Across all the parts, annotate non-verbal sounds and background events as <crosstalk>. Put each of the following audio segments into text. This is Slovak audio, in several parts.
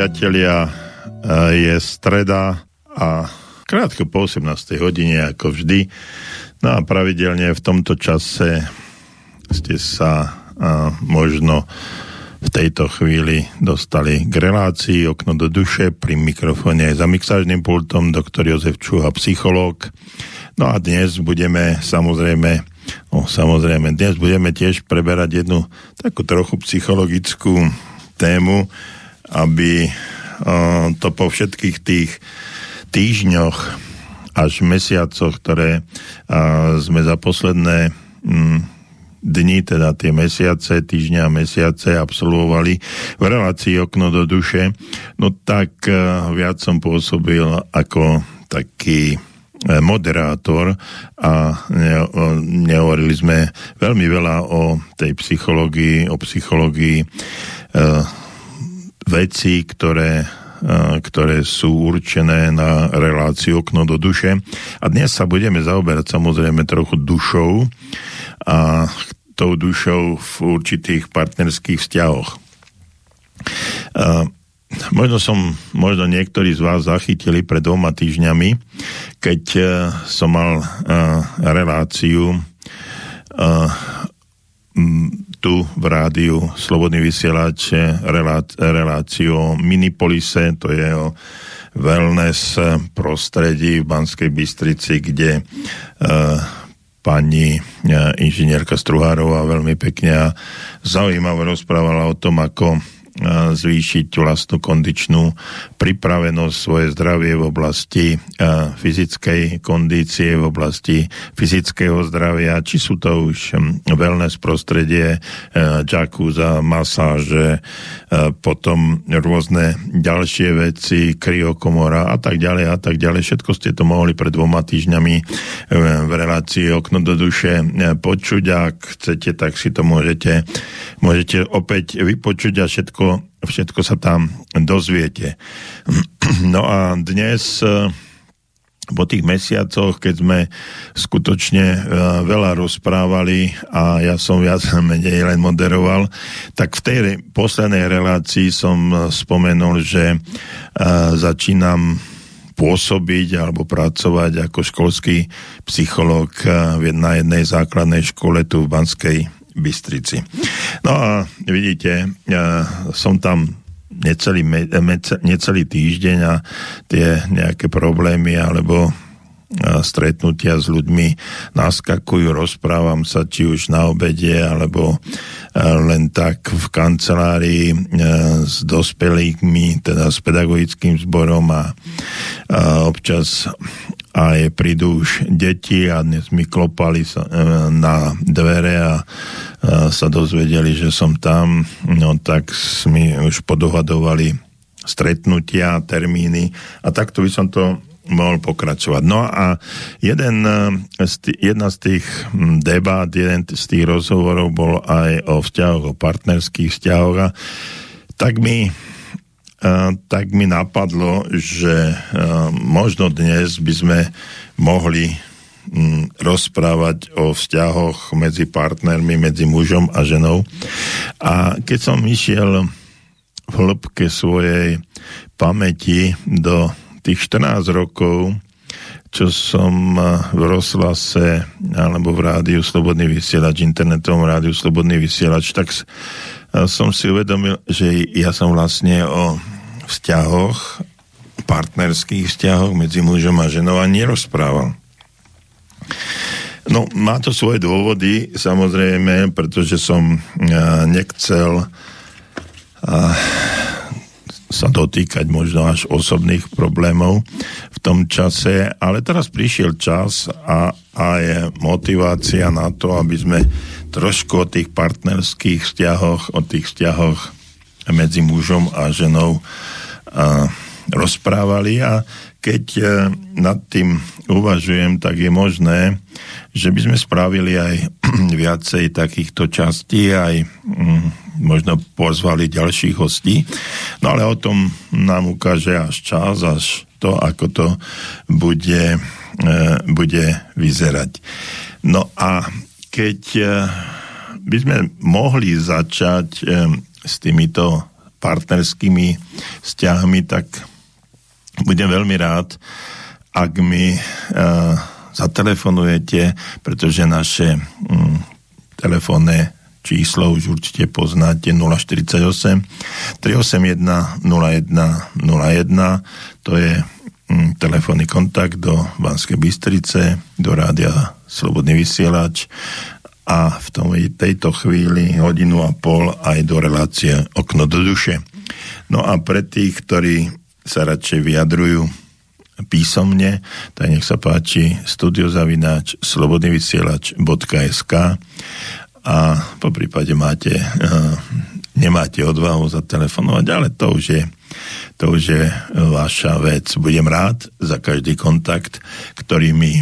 priatelia, e, je streda a krátko po 18. hodine, ako vždy. No a pravidelne v tomto čase ste sa a, možno v tejto chvíli dostali k relácii Okno do duše pri mikrofóne za mixážnym pultom doktor Jozef Čuha, psychológ. No a dnes budeme samozrejme No, samozrejme, dnes budeme tiež preberať jednu takú trochu psychologickú tému, aby to po všetkých tých týždňoch až mesiacoch, ktoré sme za posledné mm, dni, teda tie mesiace, týždňa a mesiace absolvovali v relácii okno do duše, no tak viac som pôsobil ako taký e, moderátor a nehovorili sme veľmi veľa o tej psychológii, o psychológii e, veci, ktoré, ktoré sú určené na reláciu okno do duše. A dnes sa budeme zaoberať samozrejme trochu dušou a tou dušou v určitých partnerských vzťahoch. Možno som, možno niektorí z vás zachytili pred dvoma týždňami, keď som mal reláciu tu v rádiu Slobodný vysielač reláciu Minipolise, to je o wellness prostredí v Banskej Bystrici, kde uh, pani uh, inžinierka Struhárová veľmi pekne a zaujímaво rozprávala o tom, ako zvýšiť vlastnú kondičnú pripravenosť, svoje zdravie v oblasti fyzickej kondície, v oblasti fyzického zdravia, či sú to už wellness prostredie, jacuzza, masáže, potom rôzne ďalšie veci, kryokomora a tak ďalej a tak ďalej. Všetko ste to mohli pred dvoma týždňami v relácii Okno do duše počuť. Ak chcete, tak si to môžete, môžete opäť vypočuť a všetko všetko, všetko sa tam dozviete. <clears throat> No a dnes eh, po tých mesiacoch, keď sme skutočne eh, veľa rozprávali a ja som viac <laughs> menej len moderoval, tak v tej poslednej relácii som eh, spomenul, že začínam pôsobiť alebo pracovať ako školský psychológ na jednej základnej škole tu v Banskej Bystrici. No a vidíte, ja som tam necelý, necelý týždeň a tie nejaké problémy alebo stretnutia s ľuďmi naskakujú, rozprávam sa či už na obede alebo len tak v kancelárii s dospelými, teda s pedagogickým zborom a, občas aj prídu už deti a dnes mi klopali e, na dvere a sa dozvedeli, že som tam, no tak mi už podohadovali stretnutia, termíny a takto by som to mohol pokračovať. No a jeden e, z tých, jedna z tých debát, jeden z tých rozhovorov bol aj o vzťahoch, o partnerských vzťahoch a tak mi tak mi napadlo, že možno dnes by sme mohli mm, rozprávať o vzťahoch medzi partnermi, medzi mužom a ženou. A keď som išiel v hĺbke svojej pamäti do tých 14 rokov, čo som v rozhlase alebo v rádiu Slobodný vysielač, internetovom rádiu Slobodný vysielač, tak som si uvedomil, že ja som vlastne o vzťahoch, partnerských vzťahoch medzi mužom a ženou a nerozprával. No, má to svoje dôvody, samozrejme, pretože som uh, nechcel sa dotýkať možno až osobných problémov v tom čase, ale teraz prišiel čas a, a je motivácia na to, aby sme trošku o tých partnerských vzťahoch, o tých vzťahoch medzi mužom a ženou a, rozprávali. A keď e, nad tým uvažujem, tak je možné, že by sme spravili aj <clears throat> viacej takýchto častí, aj mm, možno pozvali ďalších hostí. No ale o tom nám ukáže až čas, až to, ako to bude, e, bude vyzerať. No a keď e, by sme mohli začať s týmito partnerskými vzťahmi, tak budem veľmi rád, ak mi uh, zatelefonujete, pretože naše um, telefónne číslo už určite poznáte. 048 381 0101 to je um, telefónny kontakt do Banskej Bystrice, do rádia Slobodný vysielač. A v tom, tejto chvíli hodinu a pol aj do relácie Okno do duše. No a pre tých, ktorí sa radšej vyjadrujú písomne, tak nech sa páči studiozavináč slobodnyvysielač.sk a po prípade máte, uh, nemáte odvahu zatelefonovať, ale to už je to už je vaša vec. Budem rád za každý kontakt, ktorý mi,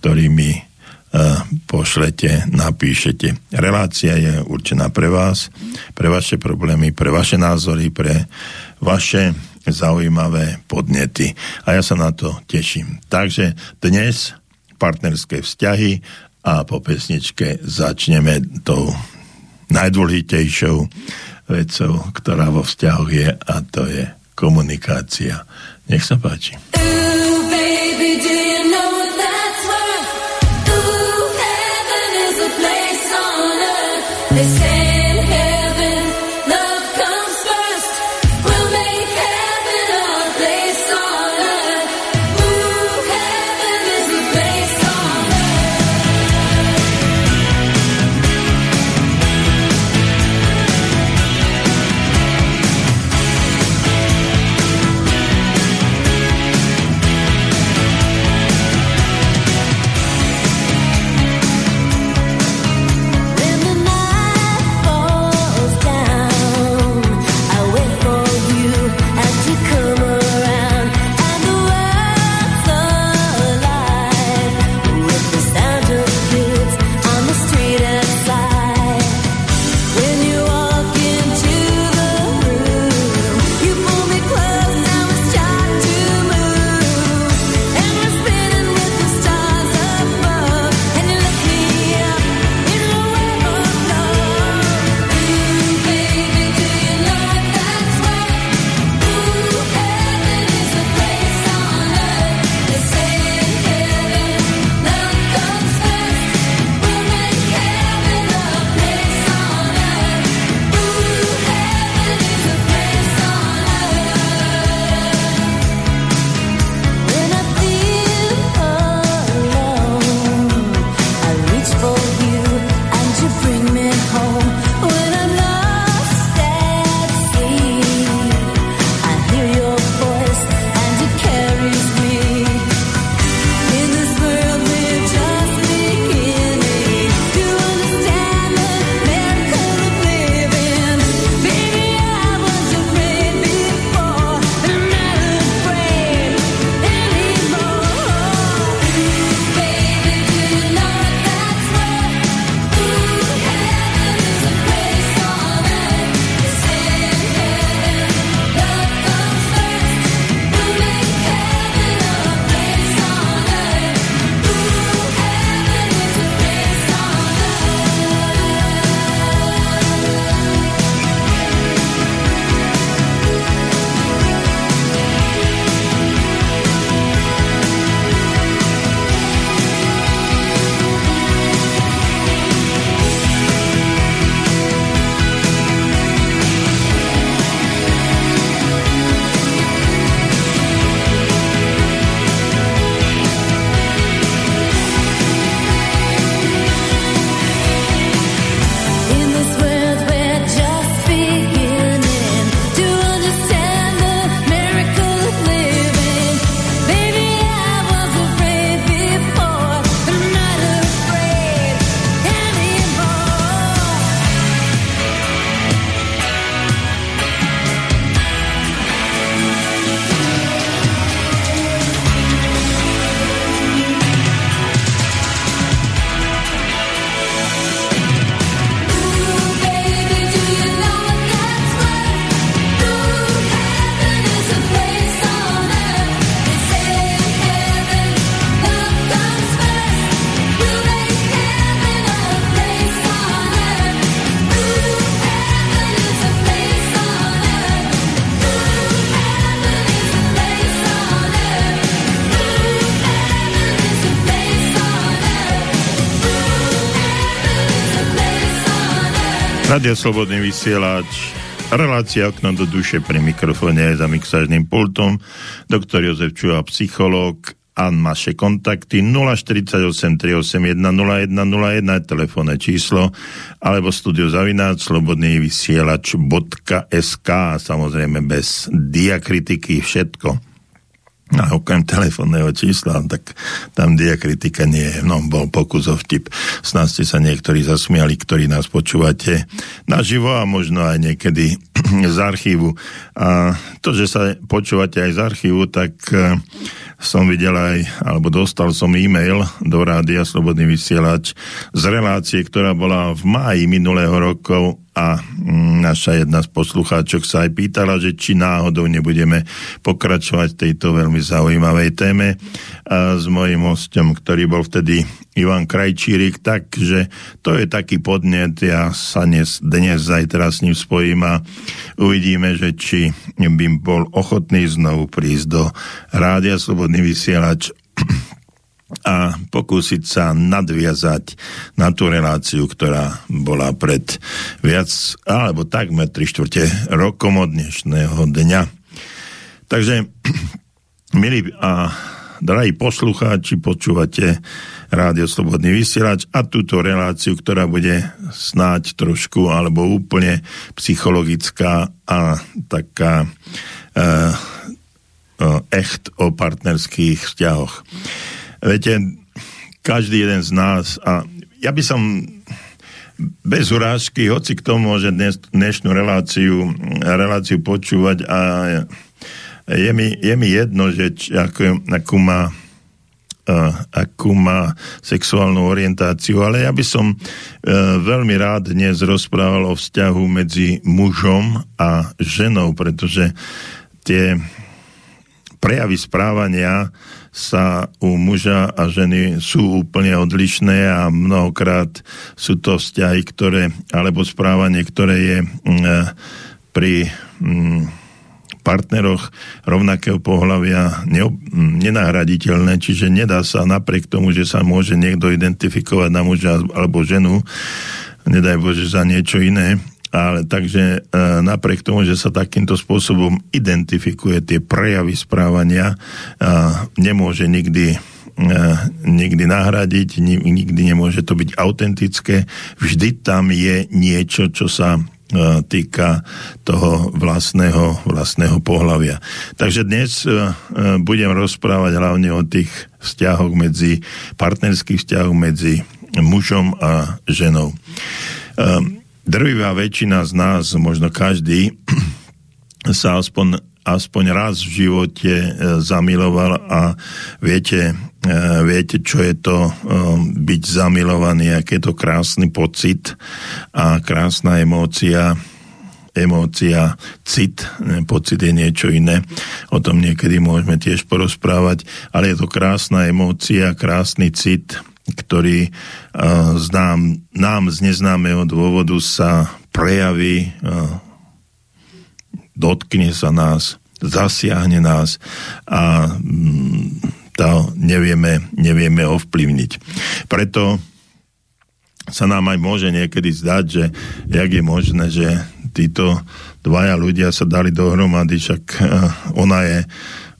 ktorý mi uh, pošlete, napíšete. Relácia je určená pre vás, pre vaše problémy, pre vaše názory, pre vaše zaujímavé podnety. A ja sa na to teším. Takže dnes partnerské vzťahy a po pesničke začneme tou najdôležitejšou vecou, ktorá vo vzťahoch je a to je komunikácia. Nech sa páči. They say Rádio Slobodný vysielač, relácia okno do duše pri mikrofóne za mixážnym pultom, doktor Jozef Čuha, psychológ. A naše kontakty 048 381 0101 telefónne číslo alebo studio zavináč slobodný vysielač.sk samozrejme bez diakritiky všetko a okrem telefónneho čísla, tak tam diakritika nie je. No, bol pokus o vtip. Snad ste sa niektorí zasmiali, ktorí nás počúvate naživo a možno aj niekedy <clears throat> z archívu. A to, že sa počúvate aj z archívu, tak uh, som videl aj, alebo dostal som e-mail do Rádia Slobodný vysielač z relácie, ktorá bola v máji minulého roku a mm, naša jedna z poslucháčok sa aj pýtala, že či náhodou nebudeme pokračovať v tejto veľmi zaujímavej téme a s mojim hostom, ktorý bol vtedy Ivan Krajčírik, takže to je taký podnet, ja sa dnes, dnes zajtra s ním spojím a uvidíme, že či by bol ochotný znovu prísť do Rádia Slobodný vysielač a pokúsiť sa nadviazať na tú reláciu, ktorá bola pred viac, alebo takmer 3 čtvrte rokom od dnešného dňa. Takže, <clears throat> milí a drahí poslucháči, počúvate Rádio Slobodný vysielač a túto reláciu, ktorá bude snáď trošku alebo úplne psychologická a taká uh, uh, echt o partnerských vzťahoch. Viete, každý jeden z nás, a ja by som bez urážky, hoci k tomu môže dnes, dnešnú reláciu, reláciu počúvať a je mi, je mi jedno, že či, ako, akú má uh, akú má sexuálnu orientáciu, ale ja by som uh, veľmi rád dnes rozprával o vzťahu medzi mužom a ženou, pretože tie prejavy správania sa u muža a ženy sú úplne odlišné a mnohokrát sú to vzťahy, ktoré, alebo správanie, ktoré je mm, pri mm, partneroch rovnakého pohľavia nenahraditeľné, čiže nedá sa napriek tomu, že sa môže niekto identifikovať na muža alebo ženu, nedaj Bože za niečo iné, ale takže e, napriek tomu, že sa takýmto spôsobom identifikuje tie prejavy správania, e, nemôže nikdy e, nikdy nahradiť, nikdy nemôže to byť autentické. Vždy tam je niečo, čo sa týka toho vlastného, vlastného pohľavia. Takže dnes budem rozprávať hlavne o tých vzťahoch medzi, partnerských vzťahoch medzi mužom a ženou drvivá väčšina z nás, možno každý, <clears throat> sa aspoň, aspoň raz v živote e, zamiloval a viete, e, viete, čo je to e, byť zamilovaný, aký je to krásny pocit a krásna emócia, emócia, cit, pocit je niečo iné, o tom niekedy môžeme tiež porozprávať, ale je to krásna emócia, krásny cit, ktorý uh, znám, nám z neznámeho dôvodu sa prejaví, uh, dotkne sa nás, zasiahne nás a um, to nevieme, nevieme ovplyvniť. Preto sa nám aj môže niekedy zdať, že jak je možné, že títo dvaja ľudia sa dali dohromady, však uh, ona je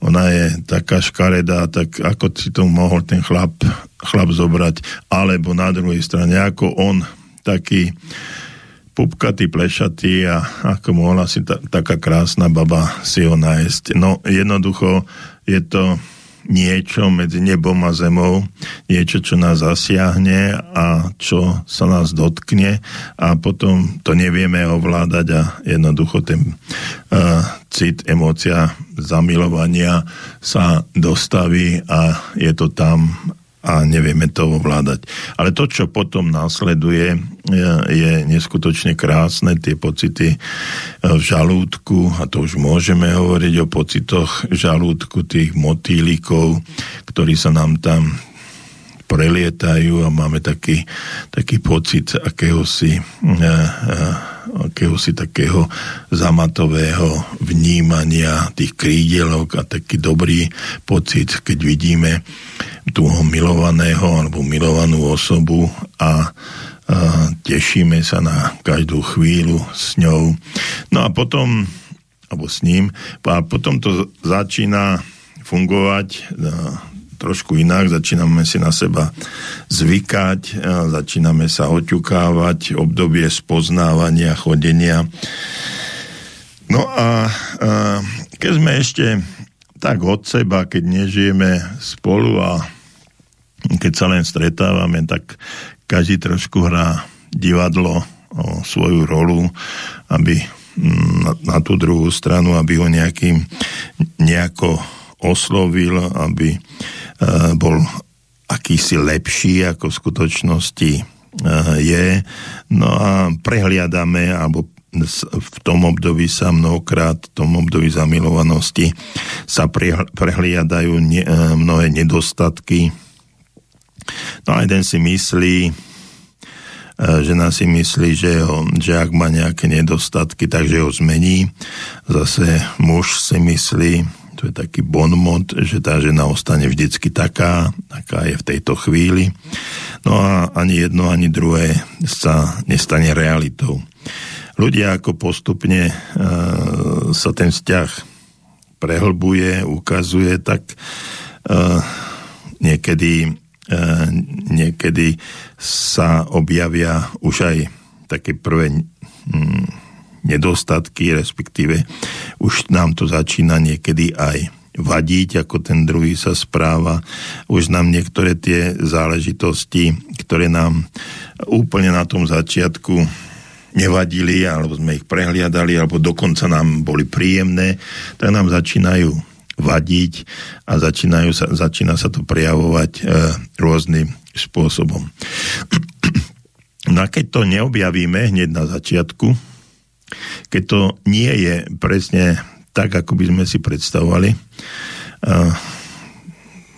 ona je taká škaredá, tak ako si to mohol ten chlap, chlap zobrať, alebo na druhej strane, ako on taký pupkatý, plešatý a ako mohla si ta, taká krásna baba si ho nájsť. No jednoducho je to niečo medzi nebom a zemou, niečo, čo nás zasiahne a čo sa nás dotkne a potom to nevieme ovládať a jednoducho ten uh, cit, emócia zamilovania sa dostaví a je to tam a nevieme to ovládať. Ale to, čo potom následuje, je neskutočne krásne, tie pocity v žalúdku, a to už môžeme hovoriť o pocitoch žalúdku tých motýlikov, ktorí sa nám tam prelietajú a máme taký, taký pocit akéhosi, akéhosi takého zamatového vnímania tých krídelok a taký dobrý pocit, keď vidíme toho milovaného alebo milovanú osobu a tešíme sa na každú chvíľu s ňou. No a potom, alebo s ním, a potom to začína fungovať trošku inak, začíname si na seba zvykať, začíname sa oťukávať, obdobie spoznávania, chodenia. No a, a keď sme ešte tak od seba, keď nežijeme spolu a keď sa len stretávame, tak každý trošku hrá divadlo o svoju rolu, aby mm, na, na tú druhú stranu, aby ho nejakým nejako oslovil, aby Eh, bol akýsi lepší, ako v skutočnosti eh, je. No a prehliadame, alebo v tom období sa mnohokrát, v tom období zamilovanosti sa prehliadajú eh, mnohé nedostatky. No a jeden si myslí, žena si myslí, že, ho, že ak má nejaké nedostatky, takže ho zmení. Zase muž si myslí, to je taký bonmot, že tá žena ostane vždycky taká, aká je v tejto chvíli. No a ani jedno, ani druhé sa nestane realitou. Ľudia ako postupne uh, sa ten vzťah prehlbuje, ukazuje, tak uh, niekedy, uh, niekedy sa objavia už aj také prvé um, nedostatky, respektíve už nám to začína niekedy aj vadiť, ako ten druhý sa správa. Už nám niektoré tie záležitosti, ktoré nám úplne na tom začiatku nevadili, alebo sme ich prehliadali, alebo dokonca nám boli príjemné, tak nám začínajú vadiť a začínajú sa, začína sa to prejavovať e, rôznym spôsobom. <clears throat> No a keď to neobjavíme hneď na začiatku, keď to nie je presne tak, ako by sme si predstavovali.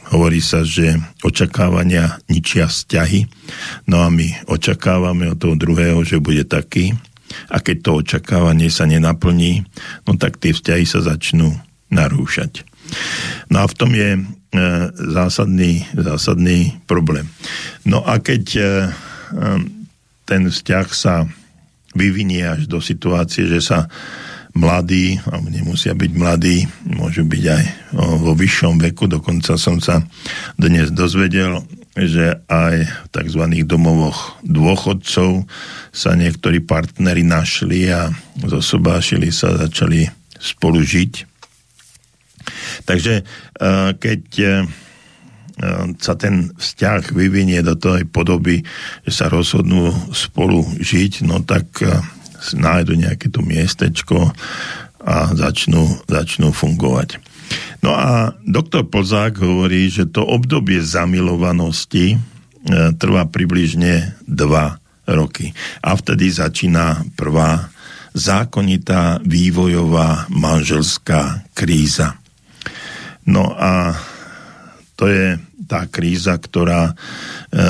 Hovorí sa, že očakávania ničia vzťahy, no a my očakávame od toho druhého, že bude taký a keď to očakávanie sa nenaplní, no tak tie vzťahy sa začnú narúšať. No a v tom je e, zásadný, zásadný problém. No a keď e, e ten vzťah sa vyvinie až do situácie, že sa mladí, alebo nemusia byť mladí, môžu byť aj vo vyššom veku, dokonca som sa dnes dozvedel, že aj v tzv. domovoch dôchodcov sa niektorí partnery našli a zosobášili sa, začali spolu žiť. Takže eh, keď eh, sa ten vzťah vyvinie do tej podoby, že sa rozhodnú spolu žiť, no tak e, nájdu nejaké to miestečko a začnú, začnú fungovať. No a doktor Plzák hovorí, že to obdobie zamilovanosti e, trvá približne 2 roky. A vtedy začína prvá zákonitá vývojová manželská kríza. No a to je tá kríza, ktorá, e,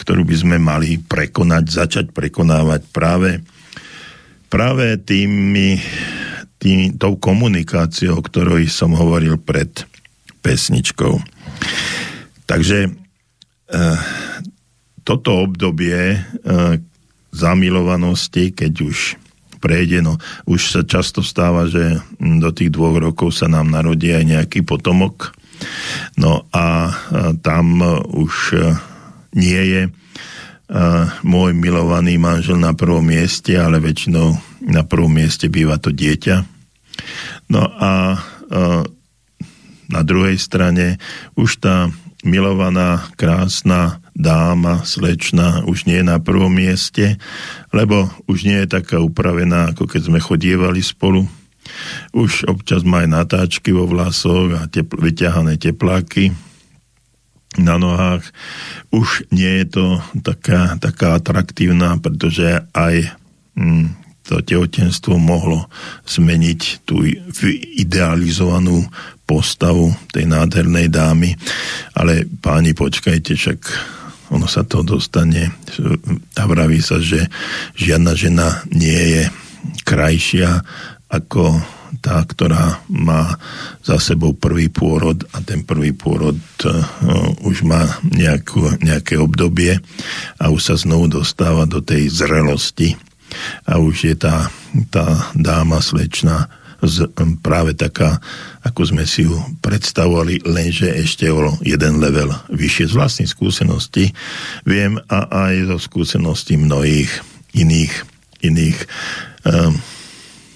ktorú by sme mali prekonať, začať prekonávať práve, práve tými, tým, tou komunikáciou, o ktorej som hovoril pred pesničkou. Takže e, toto obdobie e, zamilovanosti, keď už prejde, no už sa často stáva, že do tých dvoch rokov sa nám narodí aj nejaký potomok, No a tam už e, nie je e, môj milovaný manžel na prvom mieste, ale väčšinou na prvom mieste býva to dieťa. No a e, na druhej strane už tá milovaná, krásna dáma, slečna už nie je na prvom mieste, lebo už nie je taká upravená, ako keď sme chodievali spolu už občas má aj natáčky vo vlasoch a tepl- vyťahané tepláky na nohách. Už nie je to taká, taká atraktívna, pretože aj hm, to tehotenstvo mohlo zmeniť tú idealizovanú postavu tej nádhernej dámy. Ale páni, počkajte, však ono sa to dostane. A vraví sa, že žiadna žena nie je krajšia ako tá, ktorá má za sebou prvý pôrod a ten prvý pôrod uh, už má nejakú, nejaké obdobie a už sa znovu dostáva do tej zrelosti a už je tá, tá dáma slečná z, práve taká, ako sme si ju predstavovali, lenže ešte o jeden level vyššie. Z vlastnej skúsenosti viem a aj zo skúseností mnohých iných, iných um,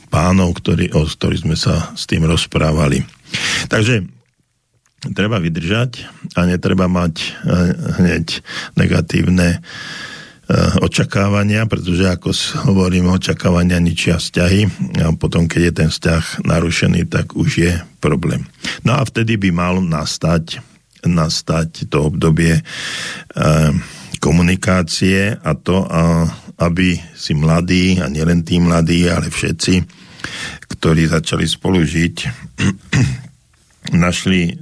pánov, ktorí, o ktorých sme sa s tým rozprávali. Takže treba vydržať a netreba mať uh, hneď negatívne uh, očakávania, pretože ako hovorím, očakávania ničia vzťahy a potom, keď je ten vzťah narušený, tak už je problém. No a vtedy by mal nastať, nastať to obdobie uh, komunikácie a to, aby si mladí, a nielen tí mladí, ale všetci, ktorí začali spolu žiť, <clears throat> našli,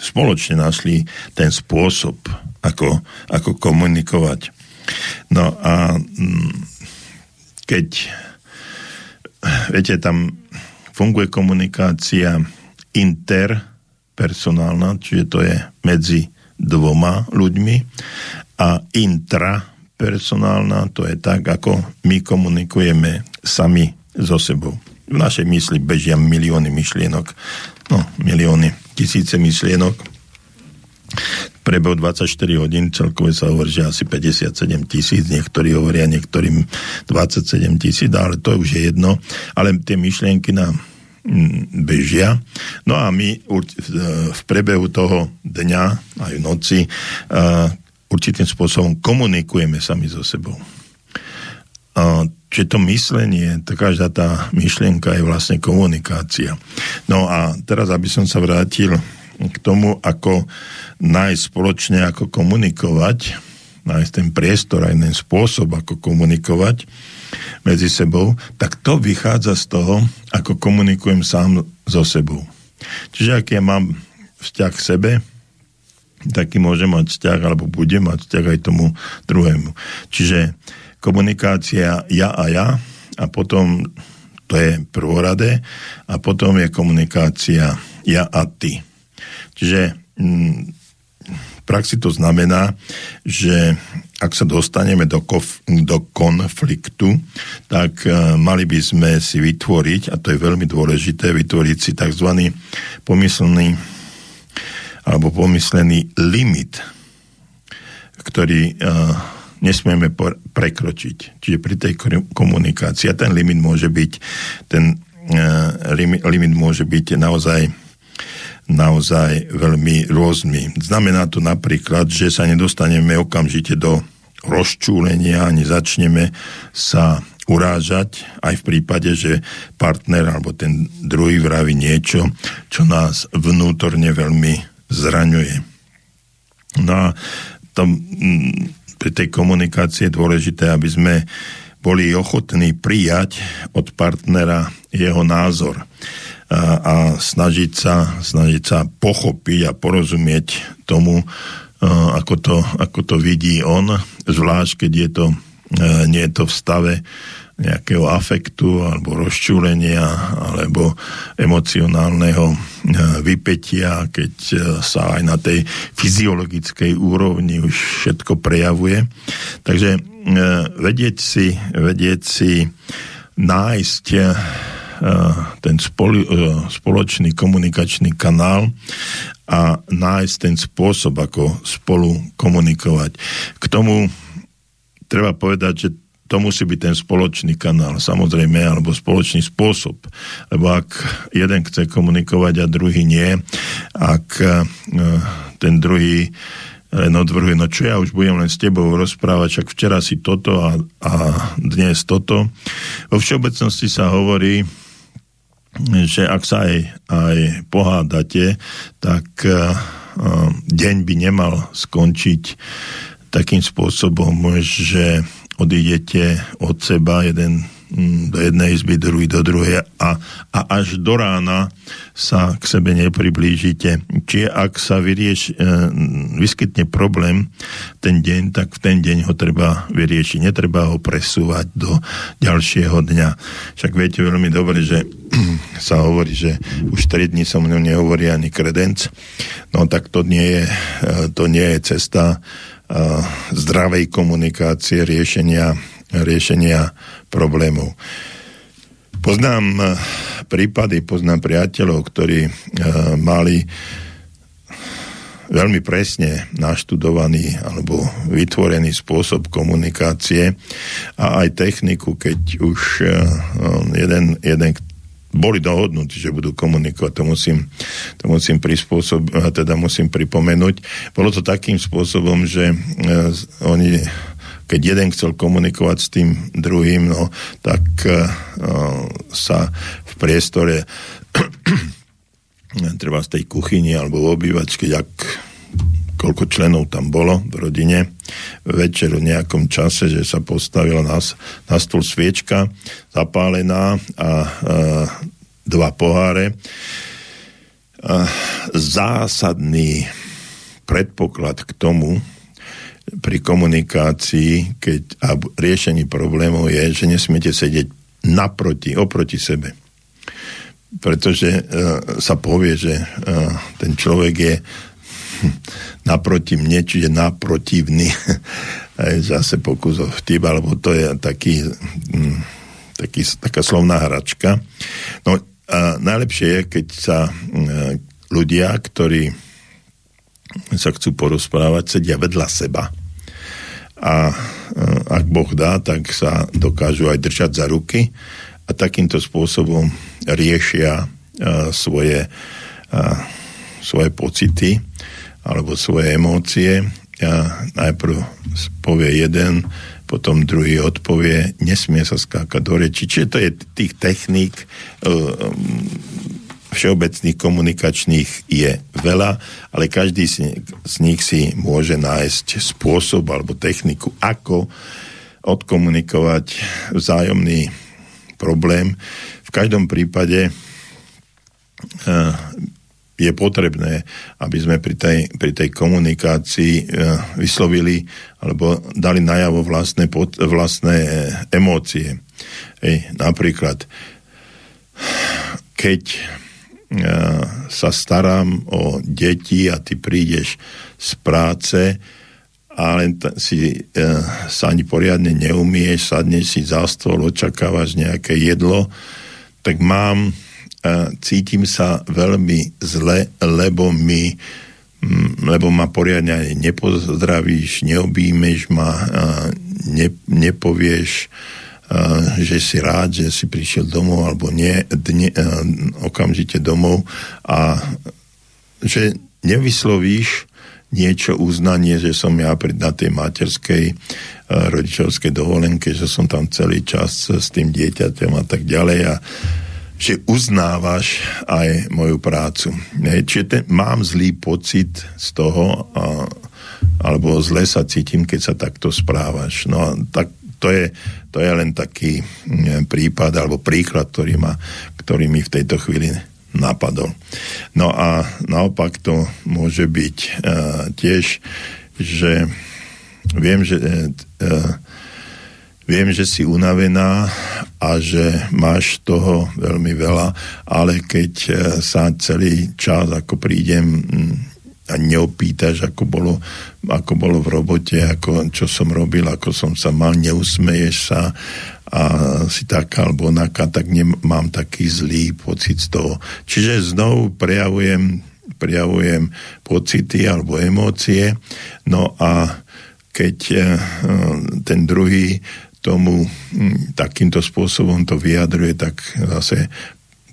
spoločne našli ten spôsob, ako, ako komunikovať. No a mm, keď viete, tam funguje komunikácia interpersonálna, čiže to je medzi dvoma ľuďmi a intra personálna, to je tak, ako my komunikujeme sami so sebou. V našej mysli bežia milióny myšlienok, no milióny, tisíce myšlienok. Prebehu 24 hodín celkové sa hovorí, že asi 57 tisíc, niektorí hovoria niektorým 27 tisíc, ale to už je jedno. Ale tie myšlienky nám mm, bežia. No a my v prebehu toho dňa, aj v noci, určitým spôsobom komunikujeme sami so sebou. Čiže to myslenie, to každá tá myšlienka je vlastne komunikácia. No a teraz, aby som sa vrátil k tomu, ako nájsť spoločne, ako komunikovať, nájsť ten priestor, aj ten spôsob, ako komunikovať medzi sebou, tak to vychádza z toho, ako komunikujem sám so sebou. Čiže ak ja mám vzťah k sebe, taký môže mať vzťah, alebo bude mať vzťah aj tomu druhému. Čiže komunikácia ja a ja a potom to je prvoradé a potom je komunikácia ja a ty. Čiže mm, v praxi to znamená, že ak sa dostaneme do, kof, do konfliktu, tak uh, mali by sme si vytvoriť, a to je veľmi dôležité, vytvoriť si tzv. pomyslný alebo pomyslený limit, ktorý uh, nesmieme prekročiť. Čiže pri tej komunikácii, a ten limit môže byť, ten uh, limit, limit môže byť naozaj naozaj veľmi rôzny. Znamená to napríklad, že sa nedostaneme okamžite do rozčúlenia, ani začneme sa urážať, aj v prípade, že partner alebo ten druhý vraví niečo, čo nás vnútorne veľmi zraňuje. No a to, pri tej komunikácii je dôležité, aby sme boli ochotní prijať od partnera jeho názor a, a snažiť, sa, snažiť sa pochopiť a porozumieť tomu, ako to, ako to vidí on, zvlášť keď je to, nie je to v stave nejakého afektu alebo rozčúlenia alebo emocionálneho e, vypetia, keď e, sa aj na tej fyziologickej úrovni už všetko prejavuje. Takže e, vedieť si, vedieť si nájsť ten spoločný komunikačný kanál a nájsť ten spôsob, ako spolu komunikovať. K tomu treba povedať, že to musí byť ten spoločný kanál, samozrejme, alebo spoločný spôsob. Lebo ak jeden chce komunikovať a druhý nie, ak e, ten druhý len odvrhuje, no čo ja už budem len s tebou rozprávať, čak včera si toto a, a dnes toto. Vo všeobecnosti sa hovorí, že ak sa aj, aj pohádate, tak uh, deň by nemal skončiť takým spôsobom, že odídete od seba, jeden mm, do jednej izby, druhý do druhej a, a až do rána sa k sebe nepriblížite. Čiže ak sa vyrieš, e, vyskytne problém ten deň, tak v ten deň ho treba vyriešiť. Netreba ho presúvať do ďalšieho dňa. Však viete veľmi dobre, že <clears throat> sa hovorí, že už 3 dní so mnou nehovorí ani kredenc. No tak to nie je, e, to nie je cesta zdravej komunikácie, riešenia, riešenia problémov. Poznám e, prípady, poznám priateľov, ktorí e, mali veľmi presne naštudovaný alebo vytvorený spôsob komunikácie a aj techniku, keď už jeden, jeden boli dohodnutí, že budú komunikovať, to musím, to musím prispôsobiť, teda musím pripomenúť. Bolo to takým spôsobom, že uh, oni keď jeden chcel komunikovať s tým druhým, no, tak uh, sa v priestore <clears throat> treba z tej kuchyni alebo v obývačke, ak koľko členov tam bolo v rodine, večer v nejakom čase, že sa postavila na, na stôl sviečka zapálená a e, dva poháre. E, zásadný predpoklad k tomu pri komunikácii keď, a riešení problémov je, že nesmiete sedieť naproti, oproti sebe. Pretože e, sa povie, že e, ten človek je naproti mne, čiže naprotivný. <laughs> Zase pokus o vtip, alebo to je taký, mm, taký, taká slovná hračka. No a najlepšie je, keď sa mm, ľudia, ktorí sa chcú porozprávať, sedia vedľa seba a ak Boh dá, tak sa dokážu aj držať za ruky a takýmto spôsobom riešia svoje, svoje pocity alebo svoje emócie. A najprv povie jeden, potom druhý odpovie, nesmie sa skákať do reči. Čiže to je tých techník e, všeobecných komunikačných je veľa, ale každý z nich si môže nájsť spôsob alebo techniku, ako odkomunikovať vzájomný problém. V každom prípade e, je potrebné, aby sme pri tej, pri tej komunikácii e, vyslovili alebo dali najavo vlastné, pod, vlastné e, emócie. Ej, napríklad, keď e, sa starám o deti a ty prídeš z práce a len t- si e, sa ani poriadne neumieš, sadneš si za stôl, očakávaš nejaké jedlo, tak mám cítim sa veľmi zle, lebo mi mm, lebo ma poriadne nepozdravíš, neobímeš ma, ne, nepovieš, že si rád, že si prišiel domov alebo nie, dne, okamžite domov a že nevyslovíš niečo uznanie, že som ja na tej materskej rodičovskej dovolenke, že som tam celý čas s tým dieťaťom a tak ďalej a že uznávaš aj moju prácu. Čiže ten, mám zlý pocit z toho, a, alebo zle sa cítim, keď sa takto správaš. No tak to je, to je len taký prípad alebo príklad, ktorý, ma, ktorý mi v tejto chvíli napadol. No a naopak to môže byť uh, tiež, že viem, že uh, Viem, že si unavená a že máš toho veľmi veľa, ale keď e, sa celý čas, ako prídem mm, a neopýtaš, ako bolo, ako bolo v robote, ako, čo som robil, ako som sa mal, neusmeješ sa a si taká alebo onaká, tak nemám taký zlý pocit z toho. Čiže znovu prejavujem, prejavujem pocity alebo emócie, no a keď e, ten druhý tomu hm, takýmto spôsobom to vyjadruje, tak zase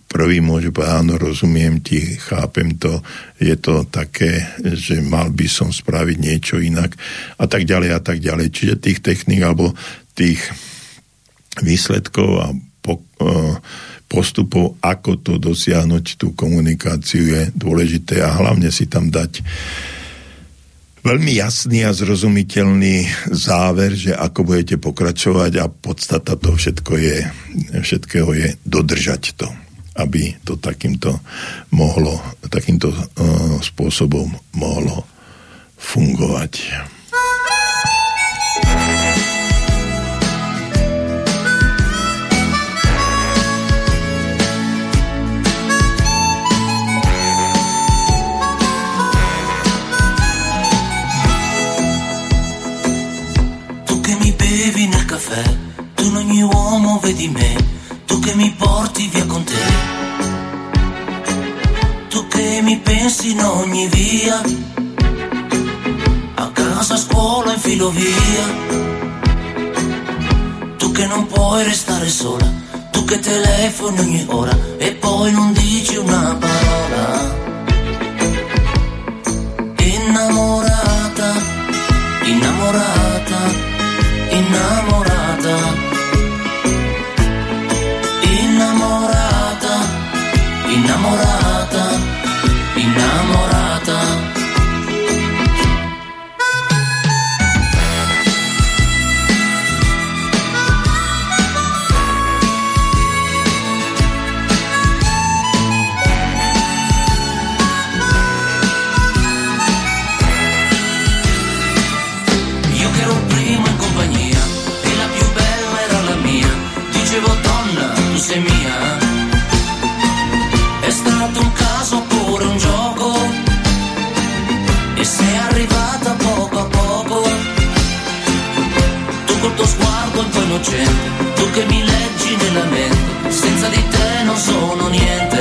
prvý môže povedať, áno, rozumiem ti, chápem to, je to také, že mal by som spraviť niečo inak a tak ďalej a tak ďalej. Čiže tých techník alebo tých výsledkov a uh, postupov, ako to dosiahnuť, tú komunikáciu je dôležité a hlavne si tam dať veľmi jasný a zrozumiteľný záver, že ako budete pokračovať a podstata to všetko je, všetkého je dodržať to, aby to takýmto mohlo, takýmto uh, spôsobom mohlo fungovať. Uomo vedi me, tu che mi porti via con te, tu che mi pensi in ogni via, a casa, a scuola, in filovia, tu che non puoi restare sola, tu che telefoni ogni ora. E poi non dici una parola. Innamorata, innamorata innamorata, ahora. Innocente, tu che mi leggi nella mente, senza di te non sono niente.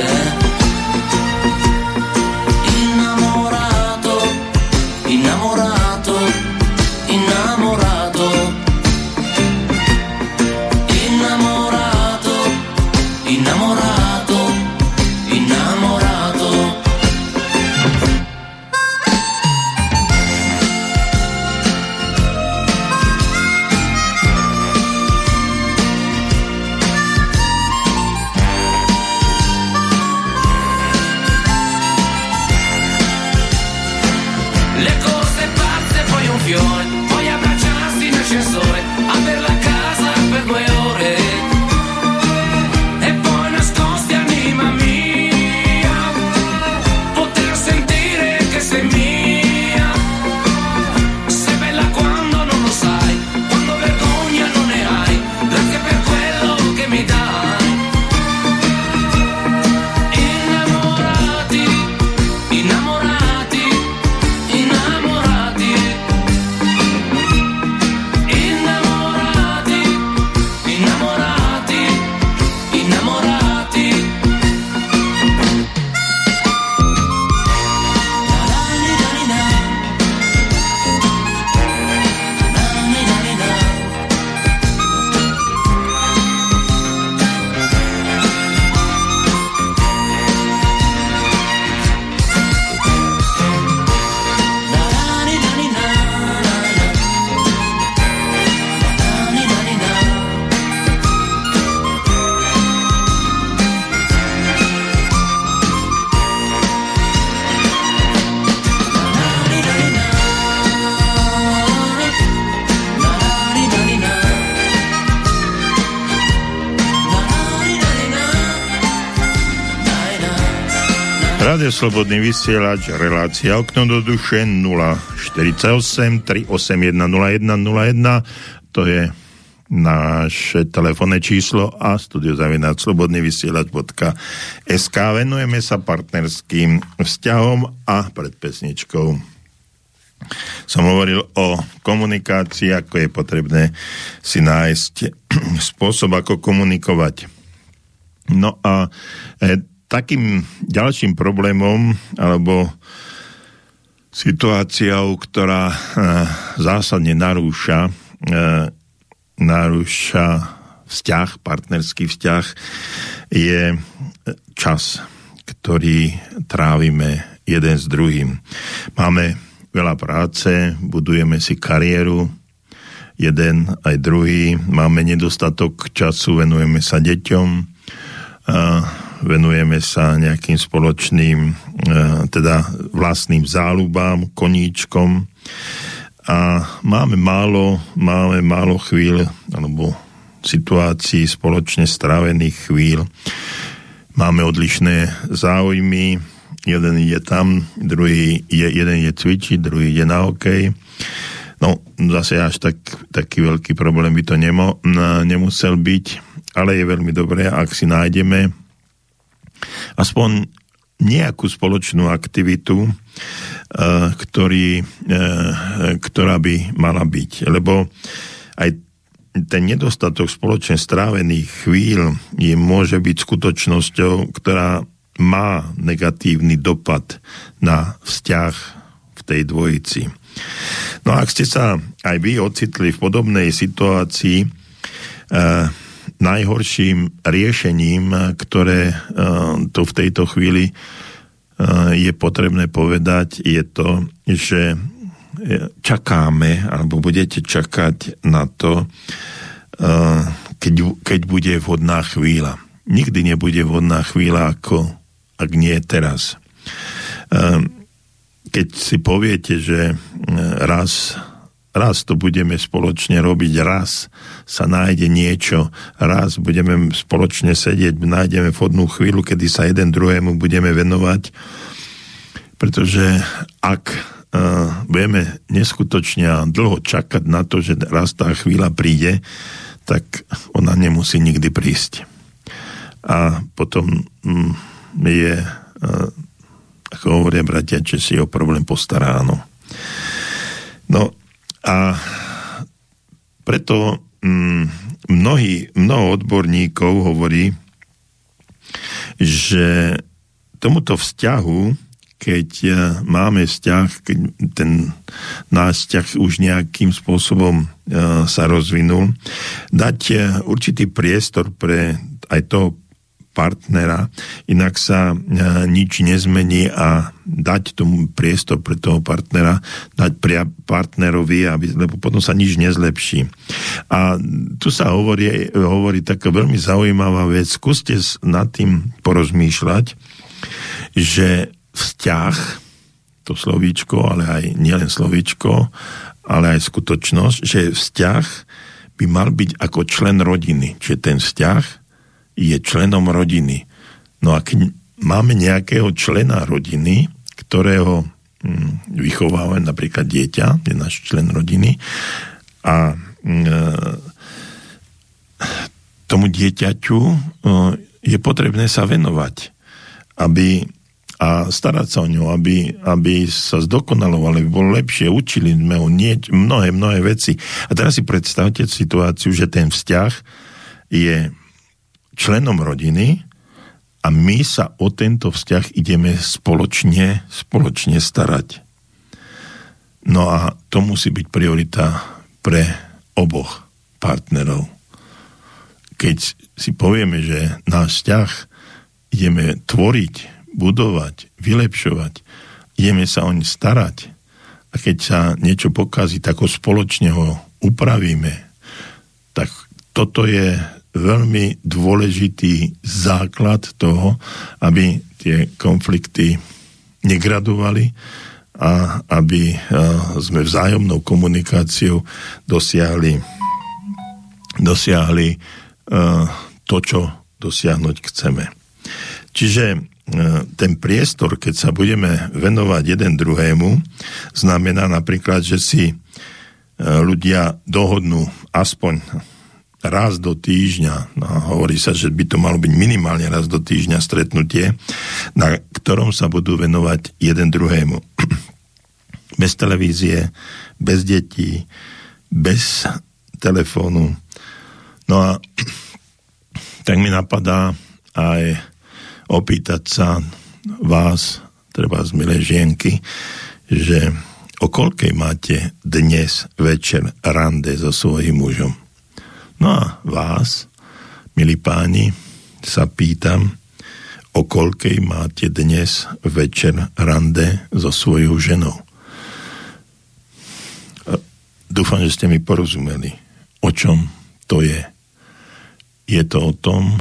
Rádio Slobodný vysielač, relácia okno do duše 048 381 0101 to je naše telefónne číslo a studiozavinať slobodný vysielač.sk venujeme sa partnerským vzťahom a pred pesničkou som hovoril o komunikácii, ako je potrebné si nájsť <clears throat> spôsob, ako komunikovať. No a e, takým ďalším problémom alebo situáciou, ktorá e, zásadne narúša, e, narúša vzťah, partnerský vzťah, je čas, ktorý trávime jeden s druhým. Máme veľa práce, budujeme si kariéru, jeden aj druhý, máme nedostatok času, venujeme sa deťom, venujeme sa nejakým spoločným, e, teda vlastným záľubám, koníčkom a máme málo, máme málo chvíľ, alebo situácií spoločne strávených chvíľ. Máme odlišné záujmy, jeden je tam, druhý je, jeden je cvičiť, druhý je na hokej. No, zase až tak, taký veľký problém by to nemo, nemusel byť, ale je veľmi dobré, ak si nájdeme aspoň nejakú spoločnú aktivitu, ktorý, ktorá by mala byť. Lebo aj ten nedostatok spoločne strávených chvíľ je, môže byť skutočnosťou, ktorá má negatívny dopad na vzťah v tej dvojici. No a ak ste sa aj vy ocitli v podobnej situácii, eh, najhorším riešením, ktoré eh, to v tejto chvíli eh, je potrebné povedať, je to, že čakáme, alebo budete čakať na to, keď, keď bude vhodná chvíľa. Nikdy nebude vhodná chvíľa, ako ak nie teraz. Keď si poviete, že raz, raz to budeme spoločne robiť, raz sa nájde niečo, raz budeme spoločne sedieť, nájdeme vhodnú chvíľu, kedy sa jeden druhému budeme venovať, pretože ak budeme neskutočne dlho čakať na to, že raz tá chvíľa príde, tak ona nemusí nikdy prísť. A potom mm, je, ako hovoria bratia, že si o problém postará, áno. No a preto mm, mnohí, mnoho odborníkov hovorí, že tomuto vzťahu keď e, máme vzťah, keď ten náš vzťah už nejakým spôsobom e, sa rozvinul, dať e, určitý priestor pre aj toho partnera, inak sa nič nezmení a dať tomu priestor pre toho partnera, dať pria partnerovi, aby, lebo potom sa nič nezlepší. A tu sa hovorí, hovorí taká veľmi zaujímavá vec. Skúste nad tým porozmýšľať, že vzťah, to slovíčko, ale aj nielen slovíčko, ale aj skutočnosť, že vzťah by mal byť ako člen rodiny. Čiže ten vzťah je členom rodiny. No a keď máme nejakého člena rodiny, ktorého hm, vychováme napríklad dieťa, je náš člen rodiny, a hm, e, tomu dieťaťu e, je potrebné sa venovať, aby a starať sa o ňu, aby, aby sa zdokonalovali, aby bolo lepšie, učili sme ho nie, mnohé, mnohé veci. A teraz si predstavte situáciu, že ten vzťah je členom rodiny a my sa o tento vzťah ideme spoločne, spoločne starať. No a to musí byť priorita pre oboch partnerov. Keď si povieme, že náš vzťah ideme tvoriť, budovať, vylepšovať, ideme sa oň starať a keď sa niečo pokazí, tak ho spoločne ho upravíme, tak toto je veľmi dôležitý základ toho, aby tie konflikty negradovali a aby sme vzájomnou komunikáciou dosiahli, dosiahli to, čo dosiahnuť chceme. Čiže E, ten priestor, keď sa budeme venovať jeden druhému, znamená napríklad, že si e, ľudia dohodnú aspoň raz do týždňa, no, hovorí sa, že by to malo byť minimálne raz do týždňa stretnutie, na ktorom sa budú venovať jeden druhému. <clears throat> bez televízie, bez detí, bez telefónu. No a <clears throat> tak mi napadá aj opýtať sa vás, treba z milé žienky, že o koľkej máte dnes večer rande so svojím mužom. No a vás, milí páni, sa pýtam, o koľkej máte dnes večer rande so svojou ženou. Dúfam, že ste mi porozumeli, o čom to je. Je to o tom,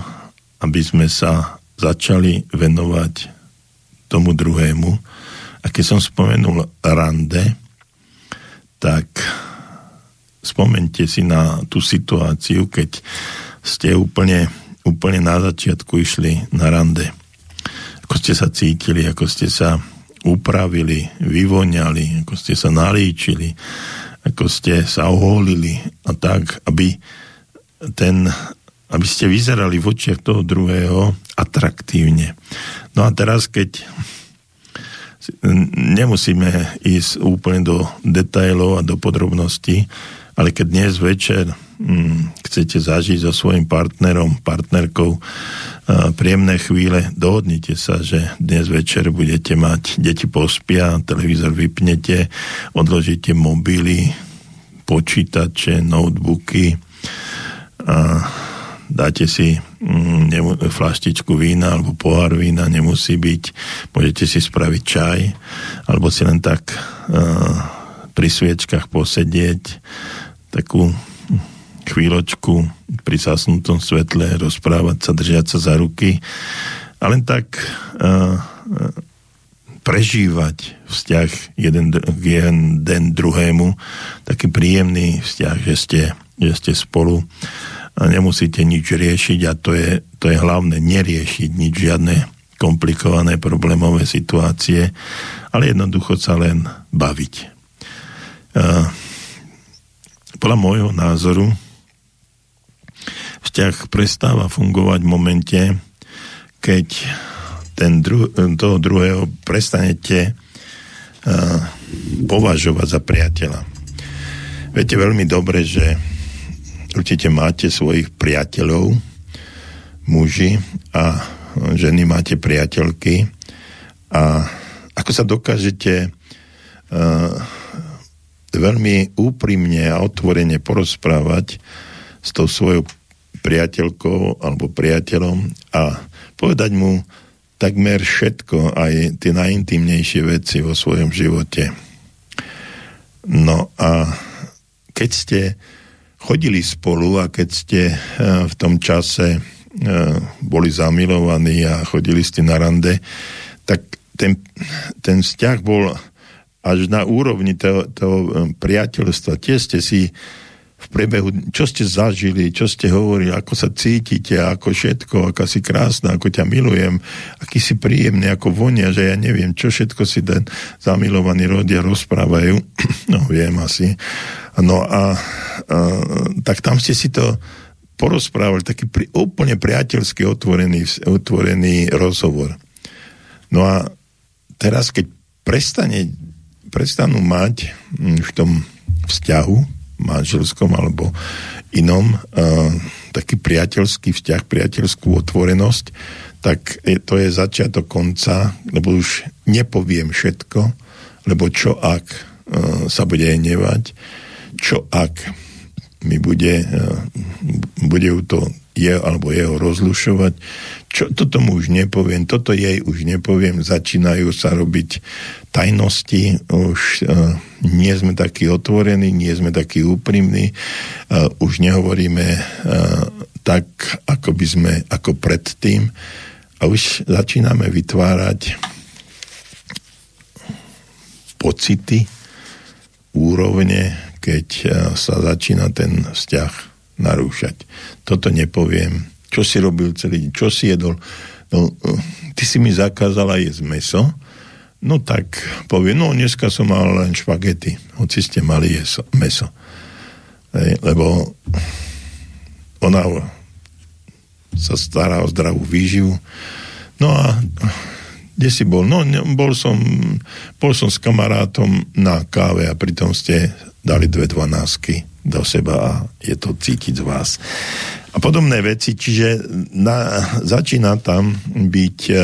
aby sme sa začali venovať tomu druhému. A keď som spomenul rande, tak spomente si na tú situáciu, keď ste úplne, úplne na začiatku išli na rande. Ako ste sa cítili, ako ste sa upravili, vyvoňali, ako ste sa nalíčili, ako ste sa oholili a tak, aby ten aby ste vyzerali v očiach toho druhého atraktívne. No a teraz, keď nemusíme ísť úplne do detailov a do podrobností, ale keď dnes večer hm, chcete zažiť so svojim partnerom, partnerkou príjemné chvíle, dohodnite sa, že dnes večer budete mať, deti pospia, televízor vypnete, odložíte mobily, počítače, notebooky a dáte si mm, flaštičku vína alebo pohár vína, nemusí byť, môžete si spraviť čaj, alebo si len tak uh, pri sviečkach posedieť, takú chvíľočku pri zasnutom svetle rozprávať sa, držať sa za ruky a len tak uh, prežívať vzťah jeden jeden druhému, taký príjemný vzťah, že ste, že ste spolu a nemusíte nič riešiť a to je, to je hlavné, neriešiť nič, žiadne komplikované problémové situácie, ale jednoducho sa len baviť. Uh, podľa môjho názoru vzťah prestáva fungovať v momente, keď ten dru- toho druhého prestanete uh, považovať za priateľa. Viete veľmi dobre, že určite máte svojich priateľov, muži a ženy máte priateľky a ako sa dokážete uh, veľmi úprimne a otvorene porozprávať s tou svojou priateľkou alebo priateľom a povedať mu takmer všetko, aj tie najintimnejšie veci vo svojom živote. No a keď ste chodili spolu a keď ste eh, v tom čase eh, boli zamilovaní a chodili ste na rande, tak ten, ten vzťah bol až na úrovni toho, toho eh, priateľstva. Tie ste si v priebehu, čo ste zažili, čo ste hovorili, ako sa cítite, ako všetko, ako si krásna, ako ťa milujem, aký si príjemný, ako vonia, že ja neviem, čo všetko si ten zamilovaný rodia rozprávajú. <clears throat> No, viem asi. No a, a tak tam ste si to porozprávali, taký pri, úplne priateľský otvorený, otvorený rozhovor. No a teraz, keď prestane, prestanú mať hm, v tom vzťahu manželskom alebo inom uh, taký priateľský vzťah, priateľskú otvorenosť, tak to je začiatok konca, lebo už nepoviem všetko, lebo čo ak uh, sa bude nevať, čo ak mi bude, e, bude to je alebo jeho rozlušovať. Čo, toto mu už nepoviem, toto jej už nepoviem, začínajú sa robiť tajnosti, už uh, nie sme takí otvorení, nie sme takí úprimní, uh, už nehovoríme uh, tak, ako by sme, ako predtým a už začíname vytvárať pocity, úrovne, keď sa začína ten vzťah narúšať. Toto nepoviem. Čo si robil celý deň? Čo si jedol? No, ty si mi zakázala jesť meso, no tak povie, no dneska som mal len špagety, hoci ste mali jeso, meso. Hej, lebo ona sa stará o zdravú výživu. No a kde si bol? No, bol som, bol som s kamarátom na káve a pritom ste dali dve dvanásky do seba a je to cítiť z vás. A podobné veci, čiže na, začína tam byť e,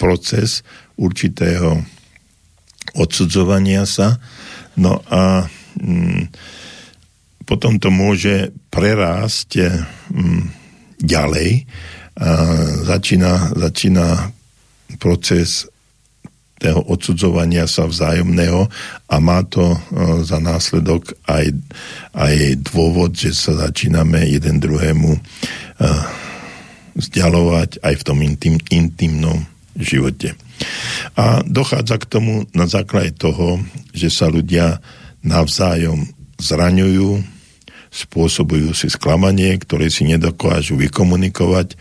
proces určitého odsudzovania sa, no a mm, potom to môže prerásť mm, ďalej. A začína, začína proces toho odsudzovania sa vzájomného a má to e, za následok aj, aj dôvod, že sa začíname jeden druhému uh, vzdialovať aj v tom intim, intimnom živote. A dochádza k tomu na základe toho, že sa ľudia navzájom zraňujú, spôsobujú si sklamanie, ktoré si nedokážu vykomunikovať.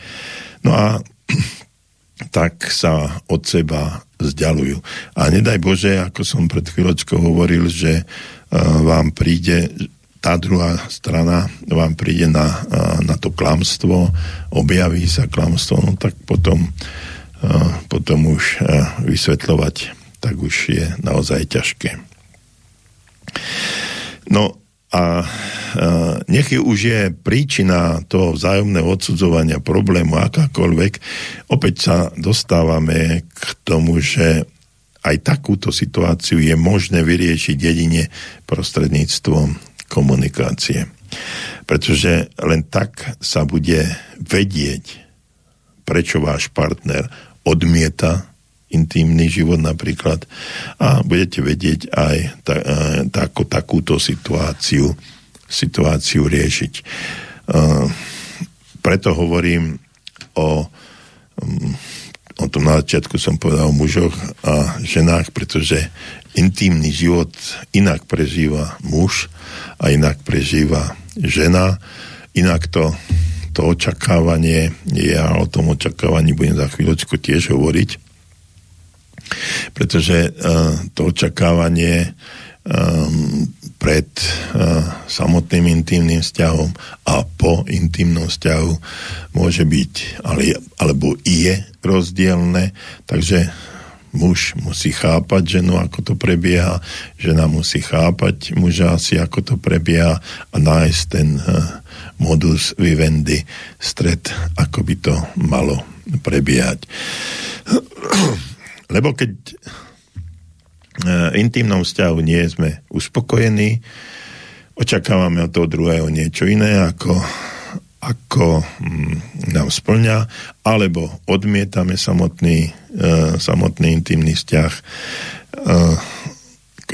No a <clears throat> tak sa od seba vzdialujú. A nedaj Bože, ako som pred chvíľočkou hovoril, že vám príde tá druhá strana vám príde na, na to klamstvo, objaví sa klamstvo, no tak potom, potom už vysvetľovať tak už je naozaj ťažké. No a nech už je príčina toho vzájomného odsudzovania problému akákoľvek, opäť sa dostávame k tomu, že aj takúto situáciu je možné vyriešiť jedine prostredníctvom komunikácie. Pretože len tak sa bude vedieť, prečo váš partner odmieta intimný život napríklad a budete vedieť aj e, tako, takúto situáciu, situáciu riešiť. Uh, preto hovorím o um, o tom na začiatku som povedal o mužoch a ženách, pretože intímny život inak prežíva muž a inak prežíva žena. Inak to, to očakávanie je, a o tom očakávaní budem za chvíľočku tiež hovoriť, pretože uh, to očakávanie um, pred uh, samotným intimným vzťahom a po intimnom vzťahu môže byť, ale, alebo je rozdielne, takže muž musí chápať ženu, ako to prebieha, žena musí chápať muža asi, ako to prebieha a nájsť ten uh, modus vivendi, stred, ako by to malo prebiehať. Lebo keď uh, intimnom vzťahu nie sme uspokojení, očakávame od toho druhého niečo iné, ako ako mm, nám splňa, alebo odmietame samotný, e, samotný intimný vzťah e,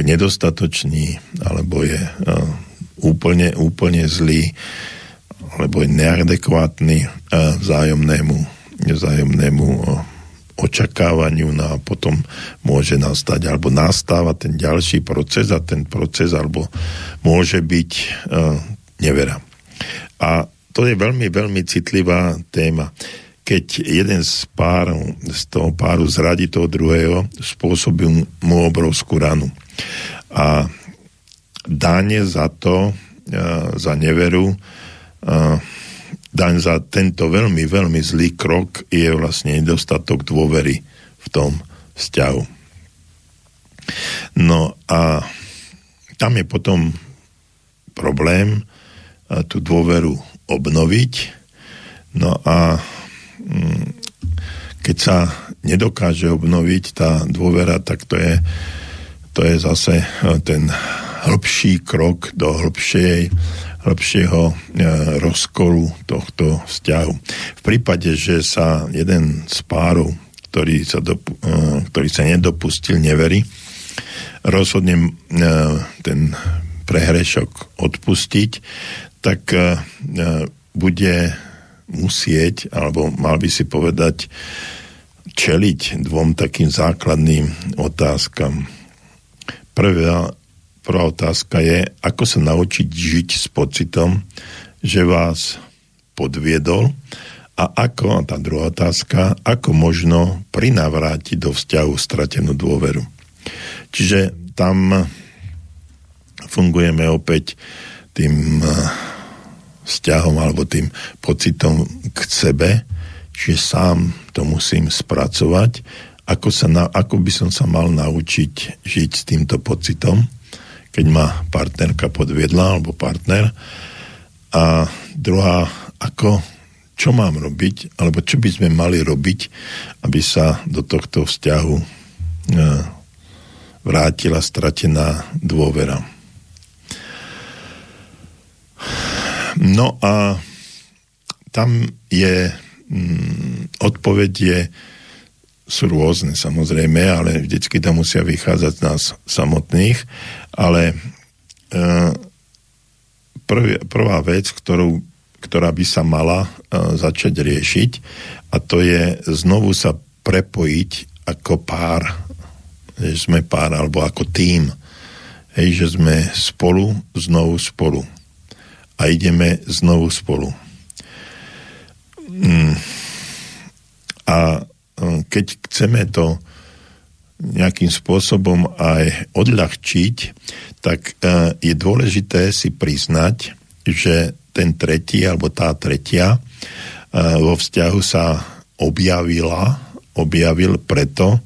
nedostatočný, alebo je e, úplne, úplne zlý, alebo je neadekvátny e, vzájomnému, vzájomnému e, očakávaniu no a potom môže nastať alebo nastáva ten ďalší proces a ten proces alebo môže byť e, nevera. A to je veľmi, veľmi citlivá téma. Keď jeden z párov, z toho páru zradí toho druhého, spôsobí mu obrovskú ranu. A dáne za to, za neveru, daň za tento veľmi, veľmi zlý krok je vlastne nedostatok dôvery v tom vzťahu. No a tam je potom problém tú dôveru obnoviť. No a mm, keď sa nedokáže obnoviť tá dôvera, tak to je, to je zase ten hĺbší krok do hĺbšej, hĺbšieho e, rozkolu tohto vzťahu. V prípade, že sa jeden z párov, ktorý sa, dopu, e, ktorý sa nedopustil nevery, rozhodne ten prehrešok odpustiť, tak e, bude musieť, alebo mal by si povedať, čeliť dvom takým základným otázkam. Prvá, prvá otázka je, ako sa naučiť žiť s pocitom, že vás podviedol? A ako, a tá druhá otázka, ako možno prinavrátiť do vzťahu stratenú dôveru. Čiže tam fungujeme opäť tým vzťahom alebo tým pocitom k sebe, že sám to musím spracovať, ako, sa na, ako by som sa mal naučiť žiť s týmto pocitom, keď ma partnerka podviedla alebo partner. A druhá, ako, čo mám robiť, alebo čo by sme mali robiť, aby sa do tohto vzťahu e, vrátila stratená dôvera. No a tam je, mm, odpoveď je, sú rôzne samozrejme, ale vždycky tam musia vychádzať z nás samotných, ale e, prv, prvá vec, ktorú, ktorá by sa mala začať riešiť a to je znovu sa prepojiť ako pár, že sme pár alebo ako tým, hej, že sme spolu, znovu spolu a ideme znovu spolu. Mm. A keď chceme to nejakým spôsobom aj odľahčiť, tak e, je dôležité si priznať, že ten tretí alebo tá tretia e, vo vzťahu sa objavila, objavil preto,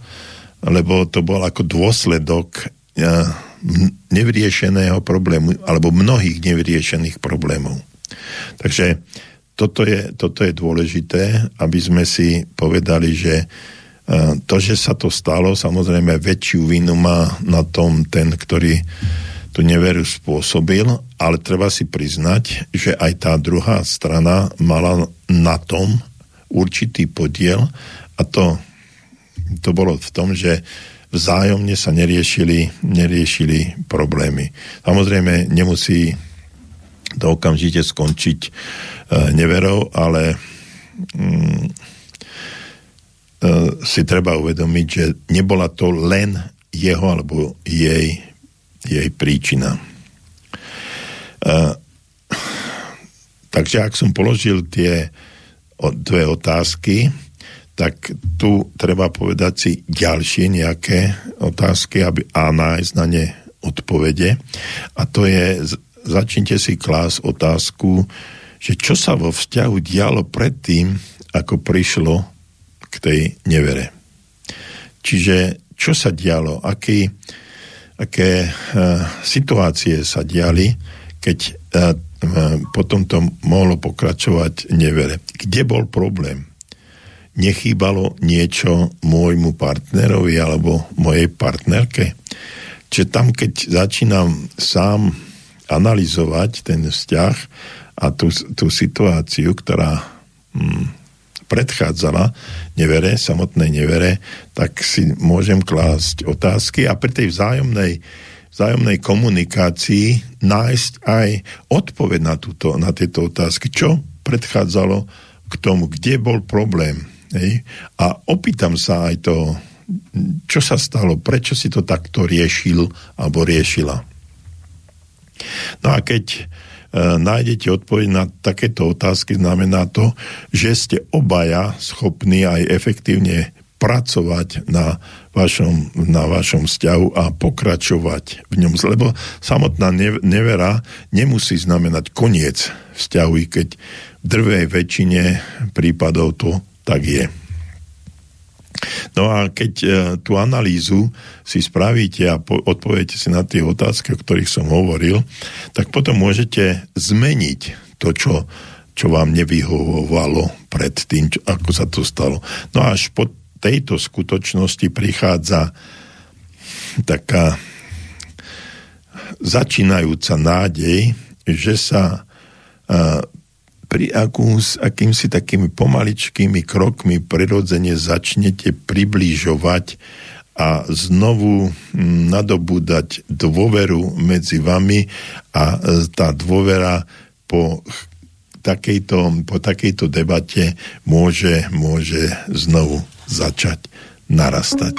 lebo to bol ako dôsledok e, nevyriešeného problému, alebo mnohých nevyriešených problémov. Takže toto je, toto je dôležité, aby sme si povedali, že to, že sa to stalo, samozrejme väčšiu vinu má na tom ten, ktorý tú neveru spôsobil, ale treba si priznať, že aj tá druhá strana mala na tom určitý podiel a to, to bolo v tom, že vzájomne sa neriešili, neriešili problémy. Samozrejme, nemusí to okamžite skončiť e, neverou, ale mm, E, si treba uvedomiť, že nebola to len jeho alebo jej, jej príčina. Uh, takže ak som položil tie dve otázky, tak tu treba povedať si ďalšie nejaké otázky aby, a nájsť na ne odpovede. A to je, začnite si klás otázku, že čo sa vo vzťahu dialo predtým, ako prišlo k tej nevere. Čiže čo sa dialo, aký, aké uh, situácie sa diali, keď uh, potom to mohlo pokračovať nevere. Kde bol problém? Nechýbalo niečo môjmu partnerovi alebo mojej partnerke? Čiže tam, keď začínam sám analyzovať ten vzťah a tú, tú situáciu, ktorá hm, predchádzala nevere, samotnej nevere, tak si môžem klásť otázky a pri tej vzájomnej, vzájomnej komunikácii nájsť aj odpoveď na, túto, na tieto otázky. Čo predchádzalo k tomu, kde bol problém. Hej? A opýtam sa aj to, čo sa stalo, prečo si to takto riešil alebo riešila. No a keď E, nájdete odpoveď na takéto otázky, znamená to, že ste obaja schopní aj efektívne pracovať na vašom, na vašom vzťahu a pokračovať v ňom. Lebo samotná nevera nemusí znamenať koniec vzťahu, i keď v drvej väčšine prípadov to tak je. No a keď e, tú analýzu si spravíte a po, odpoviete si na tie otázky, o ktorých som hovoril, tak potom môžete zmeniť to, čo, čo vám nevyhovovalo pred tým, čo, ako sa to stalo. No až po tejto skutočnosti prichádza taká začínajúca nádej, že sa uh, pri akú, s akýmsi takými pomaličkými krokmi prirodzene začnete približovať a znovu mm, nadobúdať dôveru medzi vami a e, tá dôvera po takejto, po takejto debate môže, môže znovu začať narastať.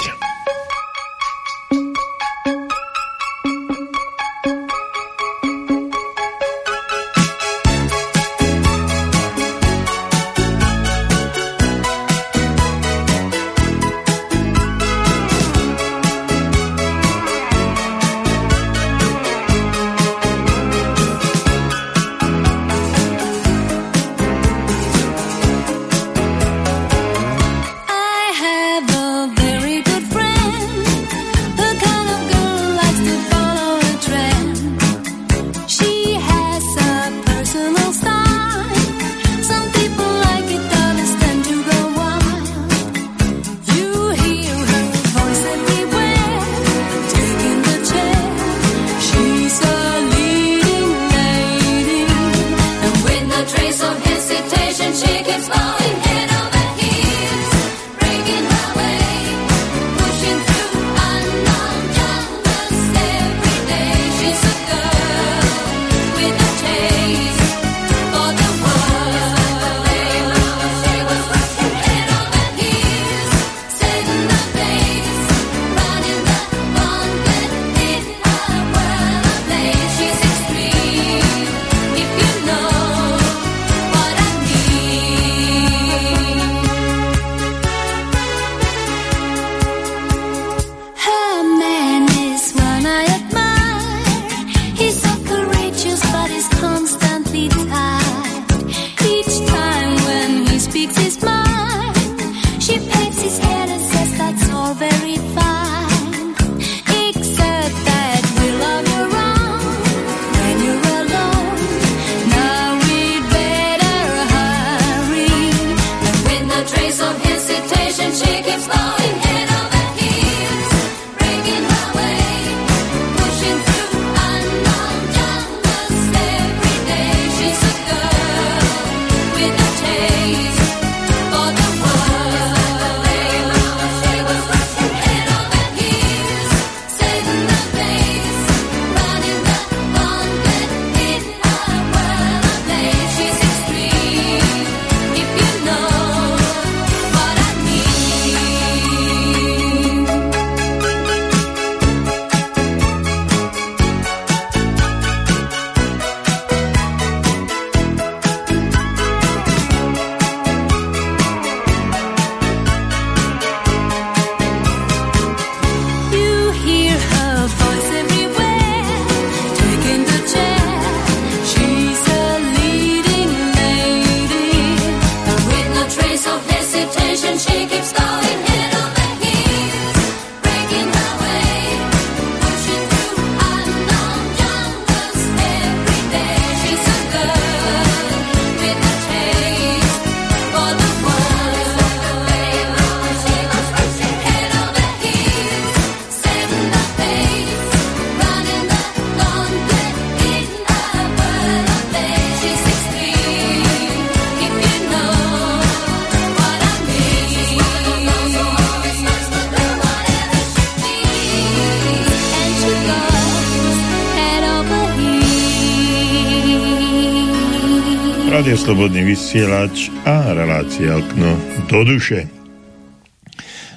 Slobodný vysielač a relácia okno do duše.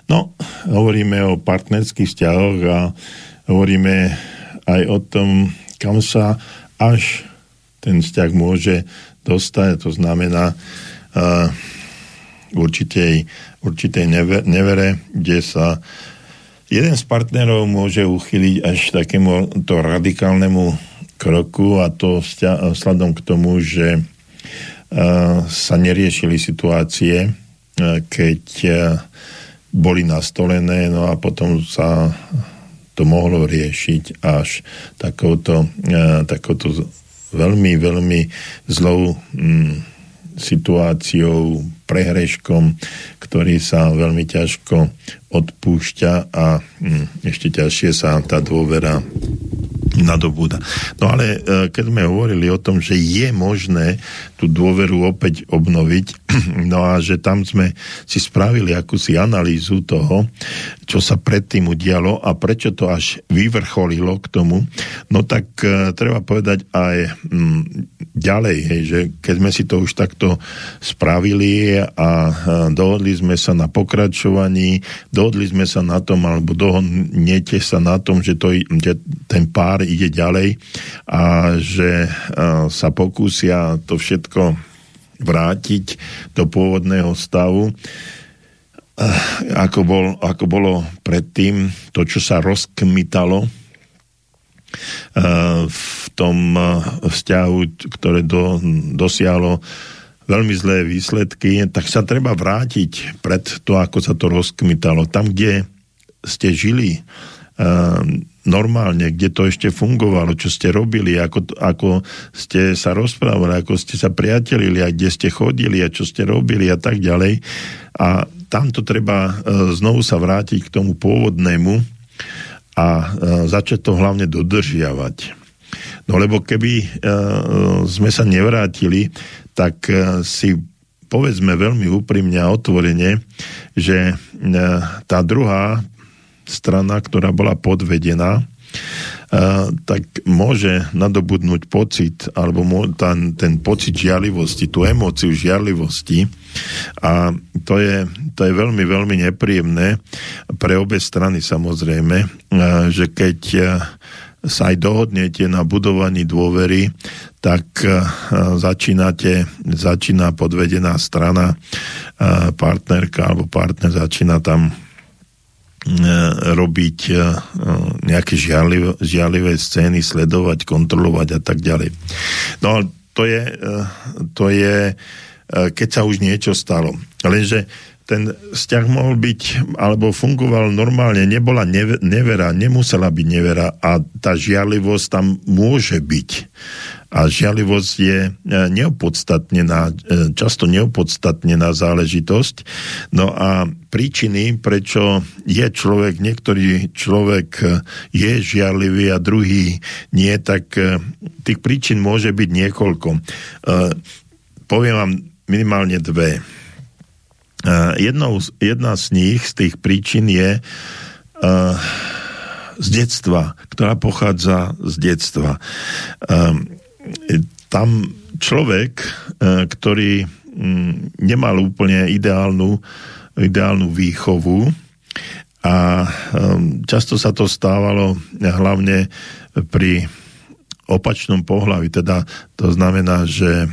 No, hovoríme o partnerských vzťahoch a hovoríme aj o tom, kam sa až ten vzťah môže dostať, to znamená uh, určitej, určitej nevere, kde sa jeden z partnerov môže uchyliť až takému to radikálnemu kroku a to vzhľadom k tomu, že sa neriešili situácie, keď boli nastolené, no a potom sa to mohlo riešiť až takouto, takouto veľmi, veľmi zlou mm, situáciou, prehreškom, ktorý sa veľmi ťažko odpúšťa a mm, ešte ťažšie sa tá dôvera nadobúda. No ale keď sme hovorili o tom, že je možné tú dôveru opäť obnoviť, <clears throat> no a že tam sme si spravili akúsi analýzu toho, čo sa predtým udialo a prečo to až vyvrcholilo k tomu, no tak uh, treba povedať aj mm, ďalej, hej, že keď sme si to už takto spravili a uh, dohodli sme sa na pokračovaní, dohodli sme sa na tom, alebo dohodnete sa na tom, že, to, že ten pár ide ďalej a že uh, sa pokúsia to všetko vrátiť do pôvodného stavu, eh, ako, bol, ako bolo predtým to, čo sa rozkmitalo eh, v tom eh, vzťahu, ktoré do, dosiahlo veľmi zlé výsledky, tak sa treba vrátiť pred to, ako sa to rozkmitalo. Tam, kde ste žili normálne, kde to ešte fungovalo, čo ste robili, ako, ako ste sa rozprávali, ako ste sa priatelili a kde ste chodili a čo ste robili a tak ďalej. A tamto treba e, znovu sa vrátiť k tomu pôvodnému a e, začať to hlavne dodržiavať. No lebo keby e, sme sa nevrátili, tak si povedzme veľmi úprimne a otvorene, že tá druhá strana, ktorá bola podvedená, tak môže nadobudnúť pocit, alebo ten, ten pocit žiarlivosti, tú emóciu žiarlivosti. A to je, to je veľmi, veľmi nepríjemné pre obe strany samozrejme, že keď sa aj dohodnete na budovaní dôvery, tak začínate, začína podvedená strana, partnerka alebo partner začína tam E, robiť e, nejaké žiarlivé, žiarlivé scény, sledovať, kontrolovať a tak ďalej. No to je, e, to je keď sa už niečo stalo. Lenže ten vzťah mohol byť, alebo fungoval normálne, nebola nevera, nemusela byť nevera a tá žiarlivosť tam môže byť. A žiarlivosť je e, neopodstatnená, e, často neopodstatnená záležitosť. No a príčiny, prečo je človek, niektorý človek e, je žiarlivý a druhý nie, tak tých príčin môže byť niekoľko. Poviem vám minimálne dve. Jednou, jedna z nich, z tých príčin je z detstva, ktorá pochádza z detstva tam človek, e, ktorý mm, nemal úplne ideálnu, ideálnu výchovu a často sa to stávalo hlavne pri opačnom pohľavi, teda to znamená, že e,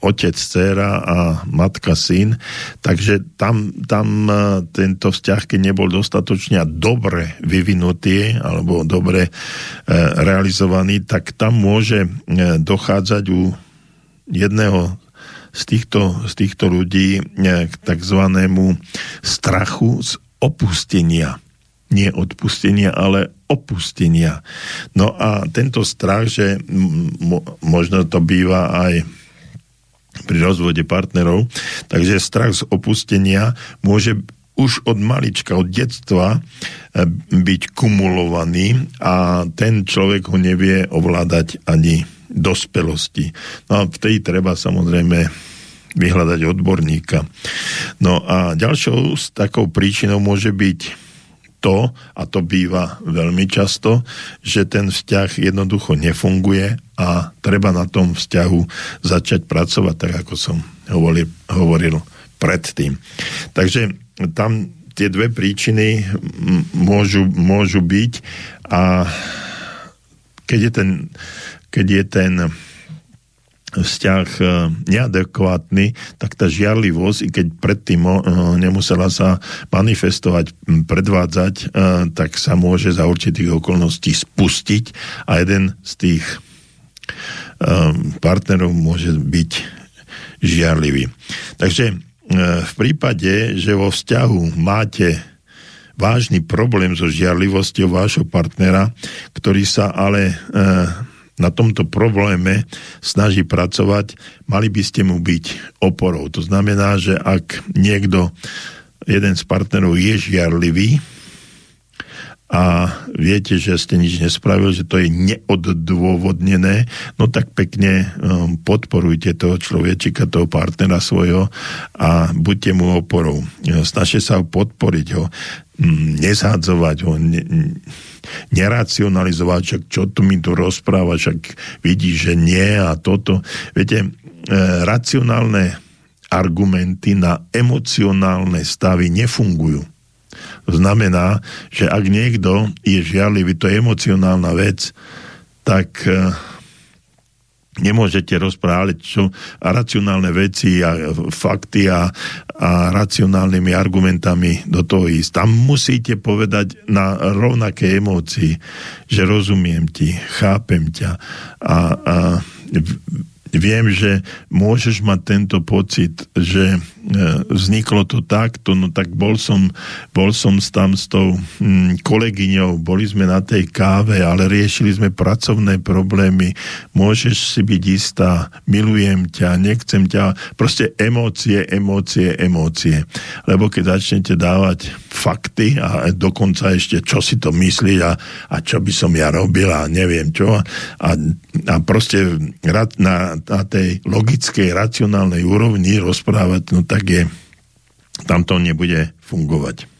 otec, dcera a matka, syn, takže tam, tam e, tento vzťah, keď nebol dostatočne dobre vyvinutý alebo dobre e, realizovaný, tak tam môže e, dochádzať u jedného z týchto, z týchto ľudí e, k takzvanému strachu z opustenia nie odpustenia, ale opustenia. No a tento strach, že možno to býva aj pri rozvode partnerov, takže strach z opustenia môže už od malička, od detstva e, byť kumulovaný a ten človek ho nevie ovládať ani dospelosti. No a vtedy treba samozrejme vyhľadať odborníka. No a ďalšou takou príčinou môže byť to, a to býva veľmi často, že ten vzťah jednoducho nefunguje a treba na tom vzťahu začať pracovať, tak ako som hovoril, hovoril predtým. Takže tam tie dve príčiny môžu, môžu byť a keď je ten, keď je ten vzťah e, neadekvátny, tak tá žiarlivosť, i keď predtým e, nemusela sa manifestovať, predvádzať, e, tak sa môže za určitých okolností spustiť a jeden z tých partnerov môže byť žiarlivý. Takže v prípade, že vo vzťahu máte vážny problém so žiarlivosťou vášho partnera, ktorý sa ale na tomto probléme snaží pracovať, mali by ste mu byť oporou. To znamená, že ak niekto, jeden z partnerov je žiarlivý a viete, že ste nič nespravili, že to je neoddôvodnené, no tak pekne um, podporujte toho človečika, toho partnera svojho a buďte mu oporou. Snažte sa podporiť ho, mm, nezhádzovať ho, ne, neracionalizovať, však čo tu mi tu rozpráva, však vidí, že nie a toto. Viete, e, racionálne argumenty na emocionálne stavy nefungujú. Znamená, že ak niekto je žiarlivý, to je emocionálna vec, tak e, nemôžete rozprávať čo, a racionálne veci a fakty a, a racionálnymi argumentami do toho ísť. Tam musíte povedať na rovnaké emócii, že rozumiem ti, chápem ťa a, a viem, že môžeš mať tento pocit, že vzniklo to takto, no tak bol som, bol som tam s tou hm, kolegyňou, boli sme na tej káve, ale riešili sme pracovné problémy, môžeš si byť istá, milujem ťa, nechcem ťa, proste emócie, emócie, emócie. Lebo keď začnete dávať fakty a dokonca ešte, čo si to myslí a, a čo by som ja robil a neviem čo, a, a proste na na tej logickej, racionálnej úrovni rozprávať, no tak je, tam to nebude fungovať.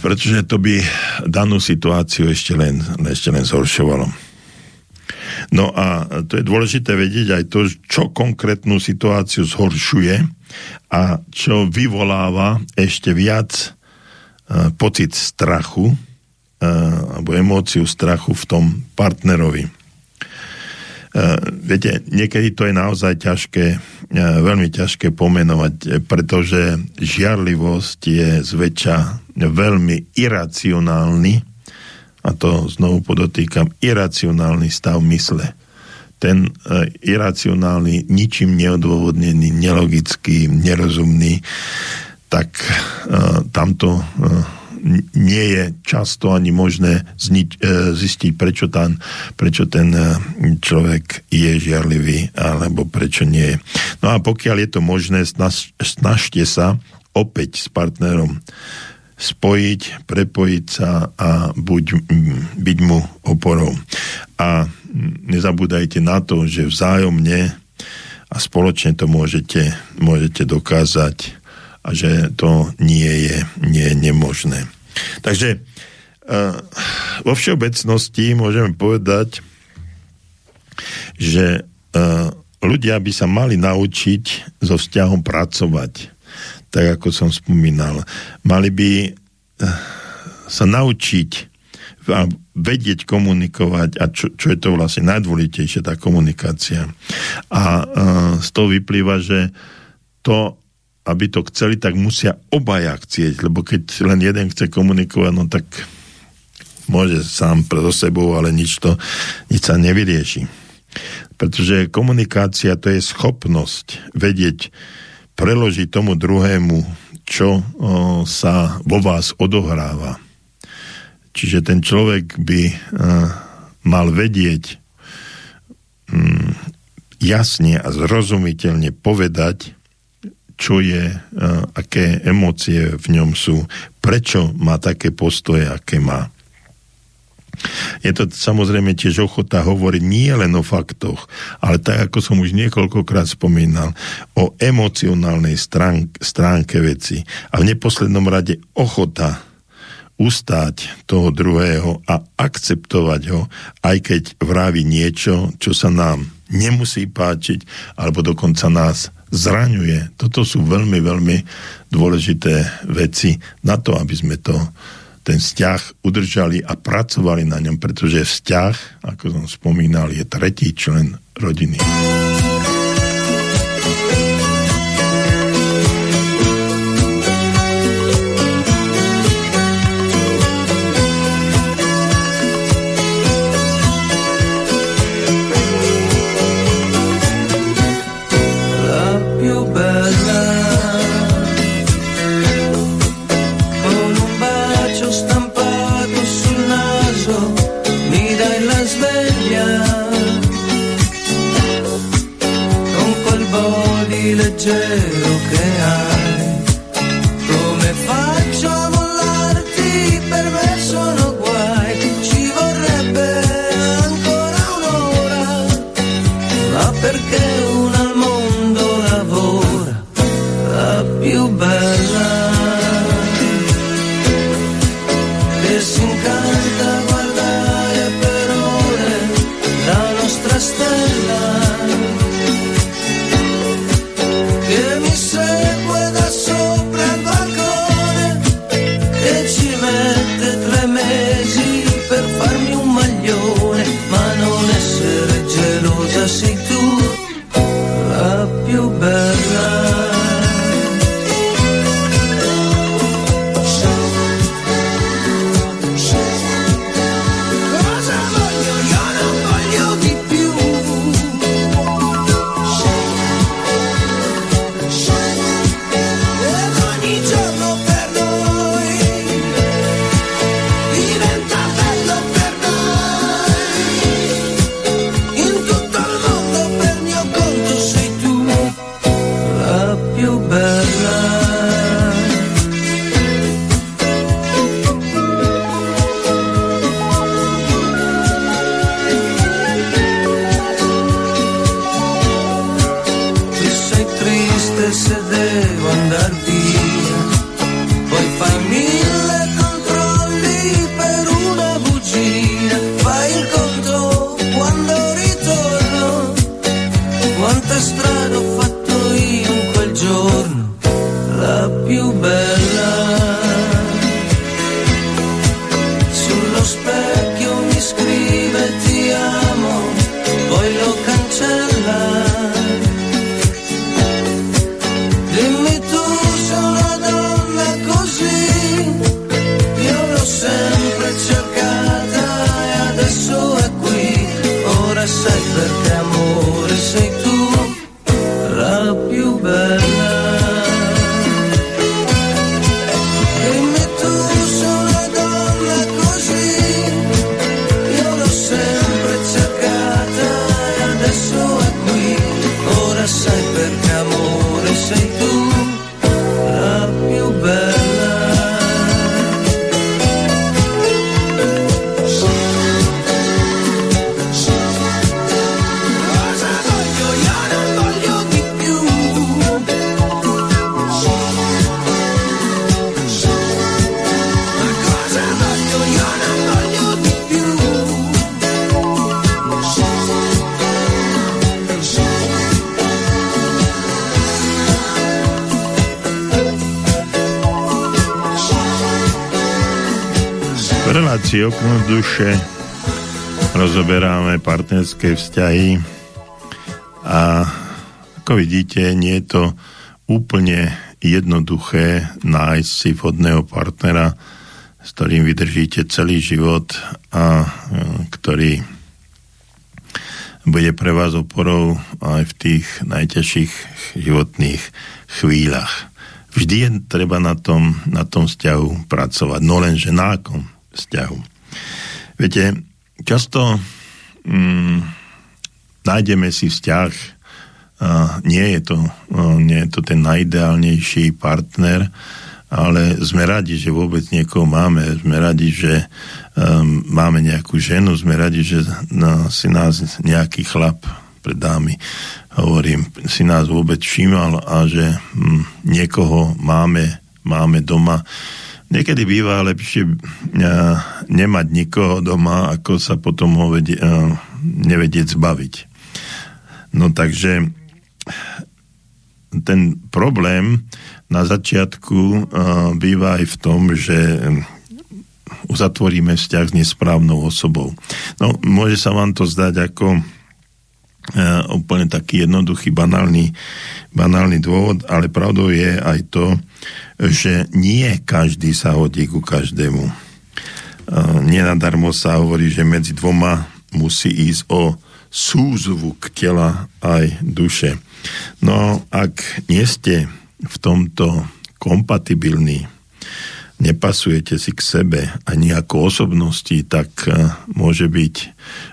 Pretože to by danú situáciu ešte len, ešte len zhoršovalo. No a to je dôležité vedieť aj to, čo konkrétnu situáciu zhoršuje a čo vyvoláva ešte viac pocit strachu alebo emóciu strachu v tom partnerovi. Viete, niekedy to je naozaj ťažké, veľmi ťažké pomenovať, pretože žiarlivosť je zväčša veľmi iracionálny, a to znovu podotýkam, iracionálny stav mysle. Ten uh, iracionálny, ničím neodôvodnený, nelogický, nerozumný, tak tamto nie je často ani možné zniť, e, zistiť, prečo, tam, prečo ten e, človek je žiarlivý, alebo prečo nie je. No a pokiaľ je to možné, snaž, snažte sa opäť s partnerom spojiť, prepojiť sa a buď, byť mu oporou. A nezabúdajte na to, že vzájomne a spoločne to môžete, môžete dokázať a že to nie je, nie je nemožné. Takže uh, vo všeobecnosti môžeme povedať, že uh, ľudia by sa mali naučiť so vzťahom pracovať. Tak ako som spomínal. Mali by uh, sa naučiť a vedieť komunikovať a čo, čo je to vlastne najdôležitejšie, tá komunikácia. A z toho vyplýva, že to, aby to chceli, tak musia obaja chcieť, lebo keď len jeden chce komunikovať, no tak môže sám pre sebou, ale nič to, nič sa nevyrieši. Pretože komunikácia to je schopnosť vedieť, preložiť tomu druhému, čo o, sa vo vás odohráva. Čiže ten človek by a, mal vedieť mm, jasne a zrozumiteľne povedať, čo je, aké emócie v ňom sú, prečo má také postoje, aké má. Je to samozrejme tiež ochota hovoriť nie len o faktoch, ale tak, ako som už niekoľkokrát spomínal, o emocionálnej stránke, stránke veci. A v neposlednom rade ochota ustáť toho druhého a akceptovať ho, aj keď vraví niečo, čo sa nám nemusí páčiť, alebo dokonca nás zraňuje. Toto sú veľmi, veľmi dôležité veci na to, aby sme to ten vzťah udržali a pracovali na ňom, pretože vzťah, ako som spomínal, je tretí člen rodiny. Relácii duše rozoberáme partnerské vzťahy a ako vidíte, nie je to úplne jednoduché nájsť si vhodného partnera, s ktorým vydržíte celý život a e, ktorý bude pre vás oporou aj v tých najťažších životných chvíľach. Vždy je treba na tom, na tom vzťahu pracovať, no lenže na akom vzťahu. Viete, často mm, nájdeme si vzťah, a nie je, to, nie je to ten najideálnejší partner, ale sme radi, že vôbec niekoho máme, sme radi, že um, máme nejakú ženu, sme radi, že no, si nás nejaký chlap pred dámy, hovorím, si nás vôbec všímal a že um, niekoho máme, máme doma. Niekedy býva lepšie uh, nemať nikoho doma, ako sa potom ho vedie, uh, nevedieť zbaviť. No takže ten problém na začiatku uh, býva aj v tom, že uzatvoríme vzťah s nesprávnou osobou. No, môže sa vám to zdať ako uh, úplne taký jednoduchý, banálny, banálny dôvod, ale pravdou je aj to, že nie každý sa hodí ku každému. Uh, nenadarmo sa hovorí, že medzi dvoma musí ísť o súzvuk tela aj duše. No, ak nie ste v tomto kompatibilní, nepasujete si k sebe ani ako osobnosti, tak eh, môže byť,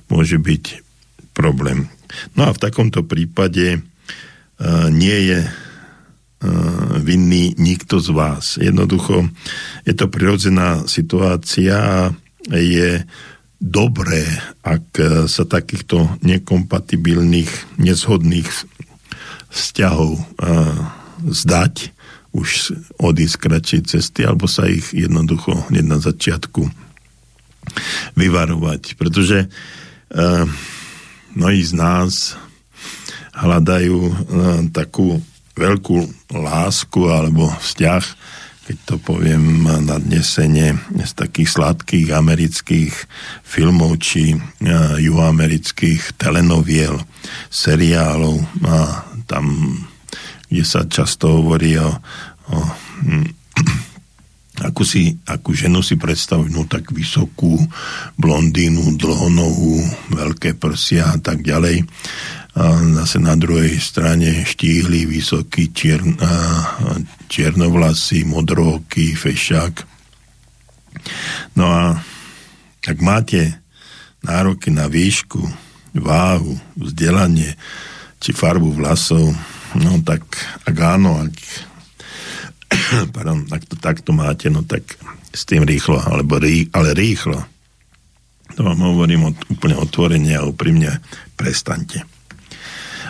môže byť problém. No a v takomto prípade uh, nie je uh, vinný nikto z vás. Jednoducho je to prirodzená situácia a je dobré, ak sa takýchto nekompatibilných, nezhodných vzťahov uh, zdať, už odísť kratšej cesty, alebo sa ich jednoducho hneď na začiatku vyvarovať. Pretože uh, mnohí z nás hľadajú uh, takú veľkú lásku alebo vzťah, keď to poviem na dnesenie z takých sladkých amerických filmov či uh, juhoamerických telenoviel, seriálov. A tam kde sa často hovorí o, o hm, akú, si, akú ženu si predstavujú, no tak vysokú, blondínu, dlhonohú, veľké prsia a tak ďalej. A zase na druhej strane štíhly, vysoký, čier, čiernovlasý, modrooký, fešák. No a ak máte nároky na výšku, váhu, vzdelanie či farbu vlasov, No tak, ak áno, ak, <coughs> pardon, ak to takto máte, no tak s tým rýchlo, alebo rí, ale rýchlo. To vám hovorím od, úplne otvorene a úprimne, prestante.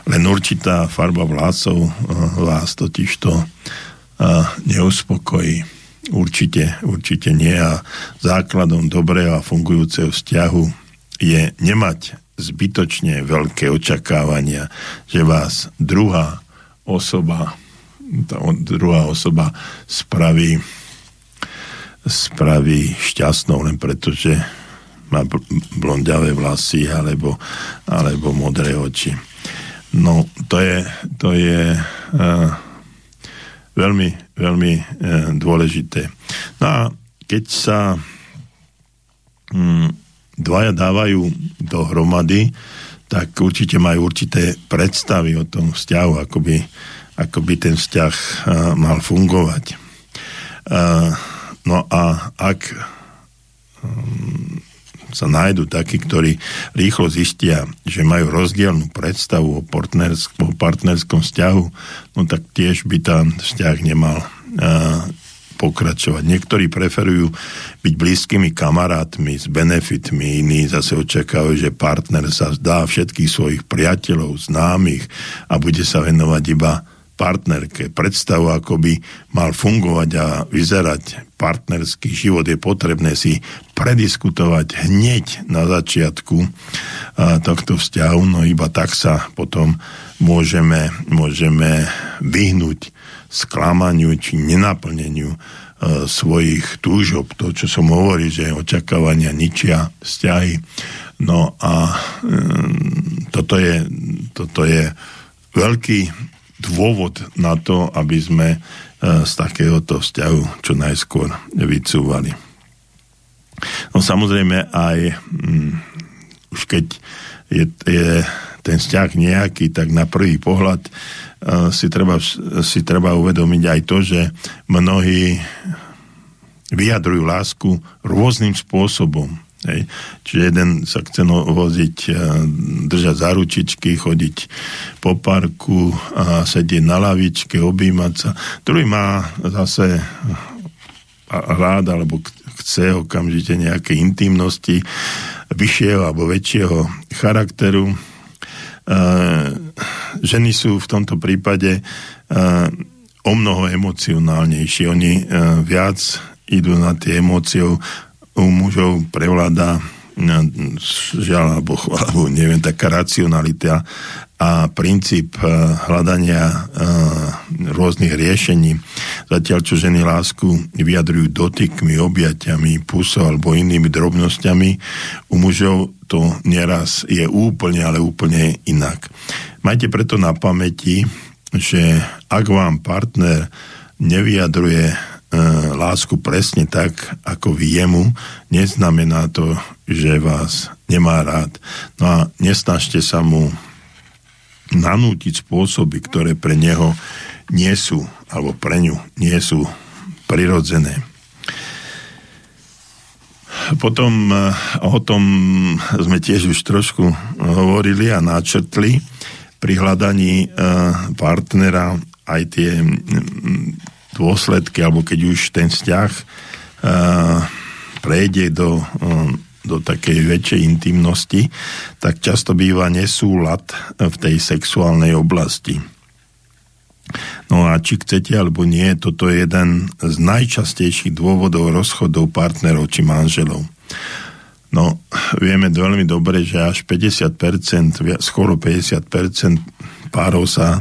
Len určitá farba vlásov uh, vás totiž to uh, neuspokojí. Určite, určite nie a základom dobrého a fungujúceho vzťahu je nemať zbytočne veľké očakávania, že vás druhá osoba, tá druhá osoba spraví, spraví šťastnou len preto, že má blondiavé vlasy alebo, alebo modré oči. No, to je, to je uh, veľmi, veľmi uh, dôležité. No a keď sa um, dvaja dávajú dohromady, tak určite majú určité predstavy o tom vzťahu, ako by, ako by ten vzťah mal fungovať. No a ak um, sa nájdú takí, ktorí rýchlo zistia, že majú rozdielnú predstavu o, partnersk- o partnerskom vzťahu, no tak tiež by tam vzťah nemal pokračovať. Niektorí preferujú byť blízkymi kamarátmi s benefitmi, iní zase očakávajú, že partner sa zdá všetkých svojich priateľov, známych a bude sa venovať iba partnerke. Predstavu, ako by mal fungovať a vyzerať partnerský život, je potrebné si prediskutovať hneď na začiatku tohto vzťahu, no iba tak sa potom môžeme, môžeme vyhnúť sklamaniu či nenaplneniu e, svojich túžob, to, čo som hovoril, že očakávania ničia vzťahy. No a e, toto, je, toto je veľký dôvod na to, aby sme e, z takéhoto vzťahu čo najskôr vycúvali. No samozrejme aj mm, už keď je, je ten vzťah nejaký, tak na prvý pohľad si treba, si treba uvedomiť aj to, že mnohí vyjadrujú lásku rôznym spôsobom. Hej. Čiže jeden sa chce no, voziť, držať za ručičky, chodiť po parku a sedieť na lavičke, objímať sa. Druhý má zase rád alebo chce okamžite nejaké intimnosti vyššieho alebo väčšieho charakteru. Ženy sú v tomto prípade o mnoho emocionálnejšie. Oni viac idú na tie emócie. U mužov prevláda žiaľ alebo chváľu, neviem, taká racionalita a princíp eh, hľadania eh, rôznych riešení. Zatiaľ, čo ženy lásku vyjadrujú dotykmi, objatiami, pusou alebo inými drobnosťami, u mužov to nieraz je úplne, ale úplne inak. Majte preto na pamäti, že ak vám partner nevyjadruje E, lásku presne tak, ako vy jemu, neznamená to, že vás nemá rád. No a nesnažte sa mu nanútiť spôsoby, ktoré pre neho nie sú, alebo pre ňu nie sú prirodzené. Potom e, o tom sme tiež už trošku hovorili a načrtli pri hľadaní e, partnera aj tie dôsledky, alebo keď už ten vzťah uh, prejde do, uh, do takej väčšej intimnosti, tak často býva nesúlad v tej sexuálnej oblasti. No a či chcete alebo nie, toto je jeden z najčastejších dôvodov rozchodov partnerov či manželov. No, vieme veľmi dobre, že až 50%, skoro 50% párov sa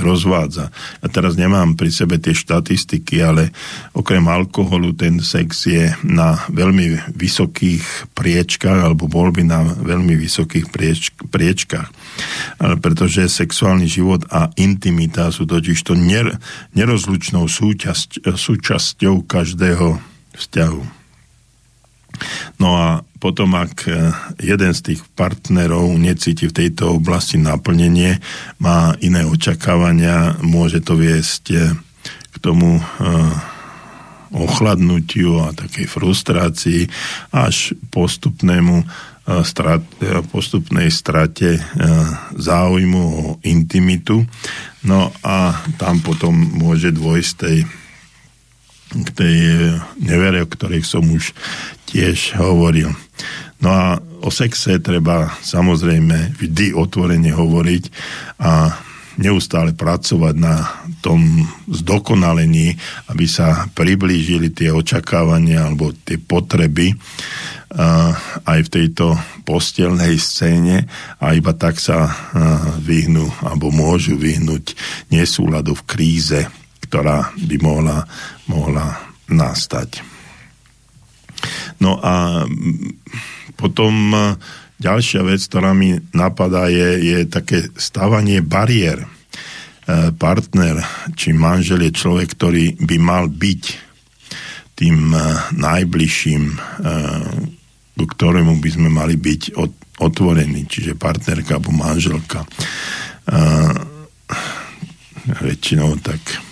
rozvádza. Ja teraz nemám pri sebe tie štatistiky, ale okrem alkoholu ten sex je na veľmi vysokých priečkách, alebo bol by na veľmi vysokých prieč, priečkách. Ale pretože sexuálny život a intimita sú totiž to ner, nerozlučnou súčasť, súčasťou každého vzťahu. No a potom, ak e, jeden z tých partnerov necíti v tejto oblasti naplnenie, má iné očakávania, môže to viesť e, k tomu e, ochladnutiu a takej frustrácii až postupnému strat, postupnej strate záujmu o intimitu. No a tam potom môže dôjsť tej k tej nevere, o ktorej som už tiež hovoril. No a o sexe treba samozrejme vždy otvorene hovoriť a neustále pracovať na tom zdokonalení, aby sa priblížili tie očakávania alebo tie potreby aj v tejto postelnej scéne a iba tak sa vyhnú alebo môžu vyhnúť nesúladu v kríze, ktorá by mohla, mohla nastať. No a potom ďalšia vec, ktorá mi napadá, je, je také stavanie bariér. E, partner či manžel je človek, ktorý by mal byť tým e, najbližším, e, ku ktorému by sme mali byť otvorení, čiže partnerka alebo manželka. Väčšinou tak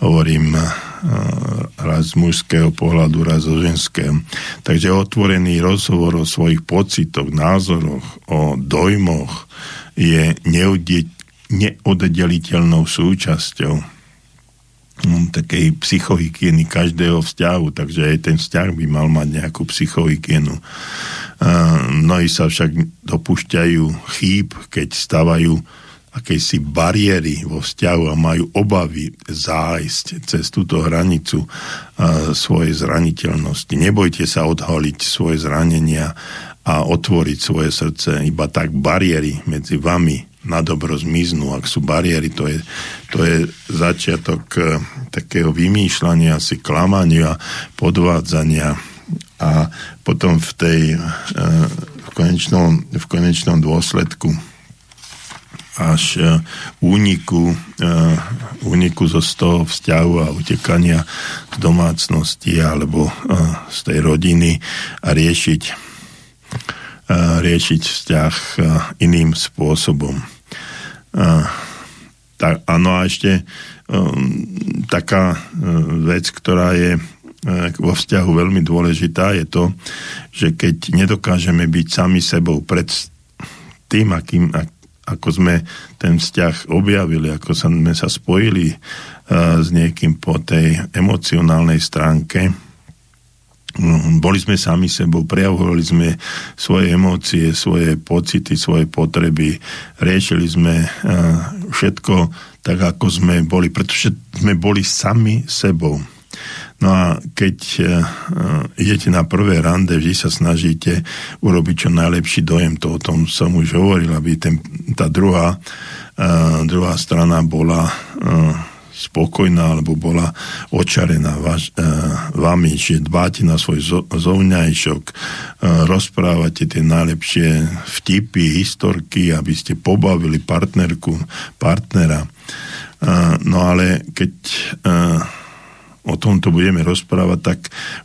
hovorím raz z mužského pohľadu, raz zo ženského. Takže otvorený rozhovor o svojich pocitoch, názoroch, o dojmoch je neoddeliteľnou súčasťou hm, takej psychohygieny každého vzťahu, takže aj ten vzťah by mal mať nejakú psychohygienu. Mnohí sa však dopúšťajú chýb, keď stavajú akejsi bariéry vo vzťahu a majú obavy zájsť cez túto hranicu svojej zraniteľnosti. Nebojte sa odholiť svoje zranenia a otvoriť svoje srdce. Iba tak bariéry medzi vami na dobro zmiznú. Ak sú bariéry, to je, to je začiatok e, takého vymýšľania si, klamania, podvádzania a potom v tej e, v konečnom, v konečnom dôsledku až e, úniku, e, úniku zo z toho vzťahu a utekania z domácnosti alebo e, z tej rodiny a riešiť riešiť vzťah iným spôsobom. Tak, áno a ešte taká vec, ktorá je vo vzťahu veľmi dôležitá, je to, že keď nedokážeme byť sami sebou pred tým, akým, ako sme ten vzťah objavili, ako sme sa spojili uh, s niekým po tej emocionálnej stránke, mm, boli sme sami sebou, prejavovali sme svoje emócie, svoje pocity, svoje potreby, riešili sme uh, všetko tak, ako sme boli, pretože sme boli sami sebou. No a keď uh, idete na prvé rande, vždy sa snažíte urobiť čo najlepší dojem, to o tom som už hovoril, aby ten, tá druhá, uh, druhá strana bola uh, spokojná alebo bola očarená vaš, uh, vami, že dbáte na svoj zo, zovňajšok, uh, rozprávate tie najlepšie vtipy, historky, aby ste pobavili partnerku, partnera. Uh, no ale keď uh, o tomto budeme rozprávať, tak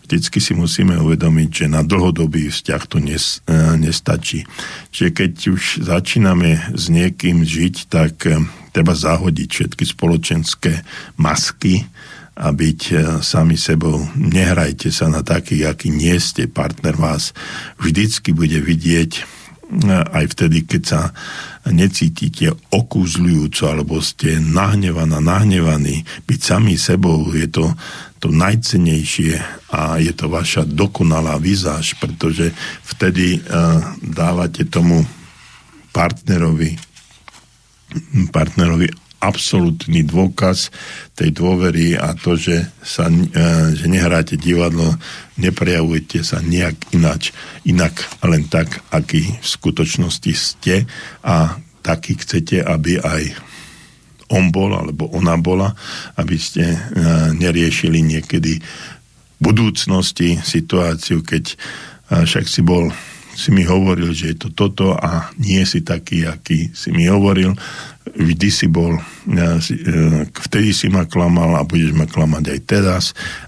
vždycky si musíme uvedomiť, že na dlhodobý vzťah to nes, e, nestačí. Čiže keď už začíname s niekým žiť, tak e, treba zahodiť všetky spoločenské masky a byť e, sami sebou. Nehrajte sa na taký, aký nie ste. Partner vás vždycky bude vidieť aj vtedy, keď sa necítite okúzľujúco alebo ste nahnevaná, nahnevaní, byť sami sebou je to to najcenejšie a je to vaša dokonalá vizáž, pretože vtedy uh, dávate tomu partnerovi partnerovi absolútny dôkaz tej dôvery a to, že, sa, e, že nehráte divadlo, neprejavujete sa nejak inač, inak len tak, aký v skutočnosti ste a taký chcete, aby aj on bol alebo ona bola, aby ste e, neriešili niekedy v budúcnosti situáciu, keď e, však si bol si mi hovoril, že je to toto a nie si taký, aký si mi hovoril vždy si bol, e, vtedy si ma klamal a budeš ma klamať aj teraz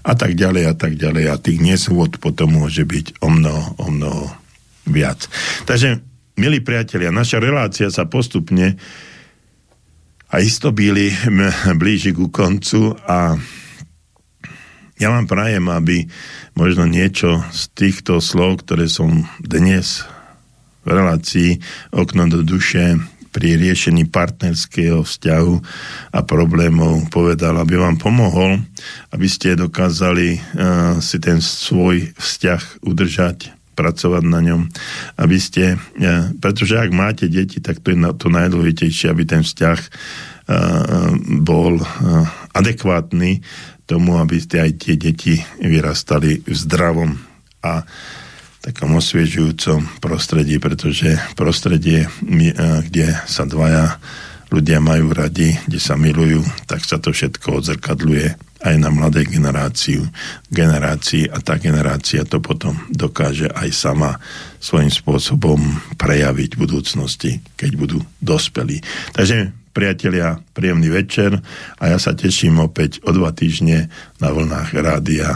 a tak ďalej a tak ďalej a tých nesvod potom môže byť o mnoho, o mnoho viac. Takže, milí priatelia, naša relácia sa postupne a isto byli blíži ku koncu a ja vám prajem, aby možno niečo z týchto slov, ktoré som dnes v relácii Okno do duše pri riešení partnerského vzťahu a problémov povedal, aby vám pomohol, aby ste dokázali uh, si ten svoj vzťah udržať, pracovať na ňom, aby ste, uh, pretože ak máte deti, tak to je na, to najdôležitejšie, aby ten vzťah uh, bol uh, adekvátny tomu, aby aj tie deti vyrastali v zdravom a takom osviežujúcom prostredí, pretože prostredie, eh, kde sa dvaja ľudia majú radi, kde sa milujú, tak sa to všetko odzrkadluje aj na mladej generáciu, generácii a tá generácia to potom dokáže aj sama svojím spôsobom prejaviť v budúcnosti, keď budú dospelí. Takže priatelia, príjemný večer a ja sa teším opäť o dva týždne na vlnách rádia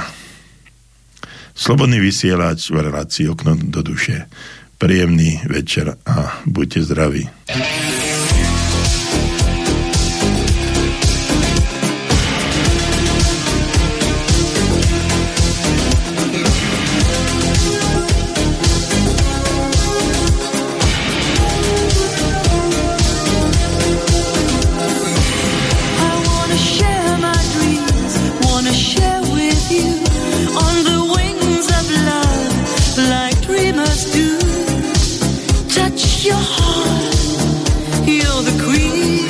Slobodný vysielač v relácii Okno do duše. Príjemný večer a buďte zdraví. touch your heart, you're the queen.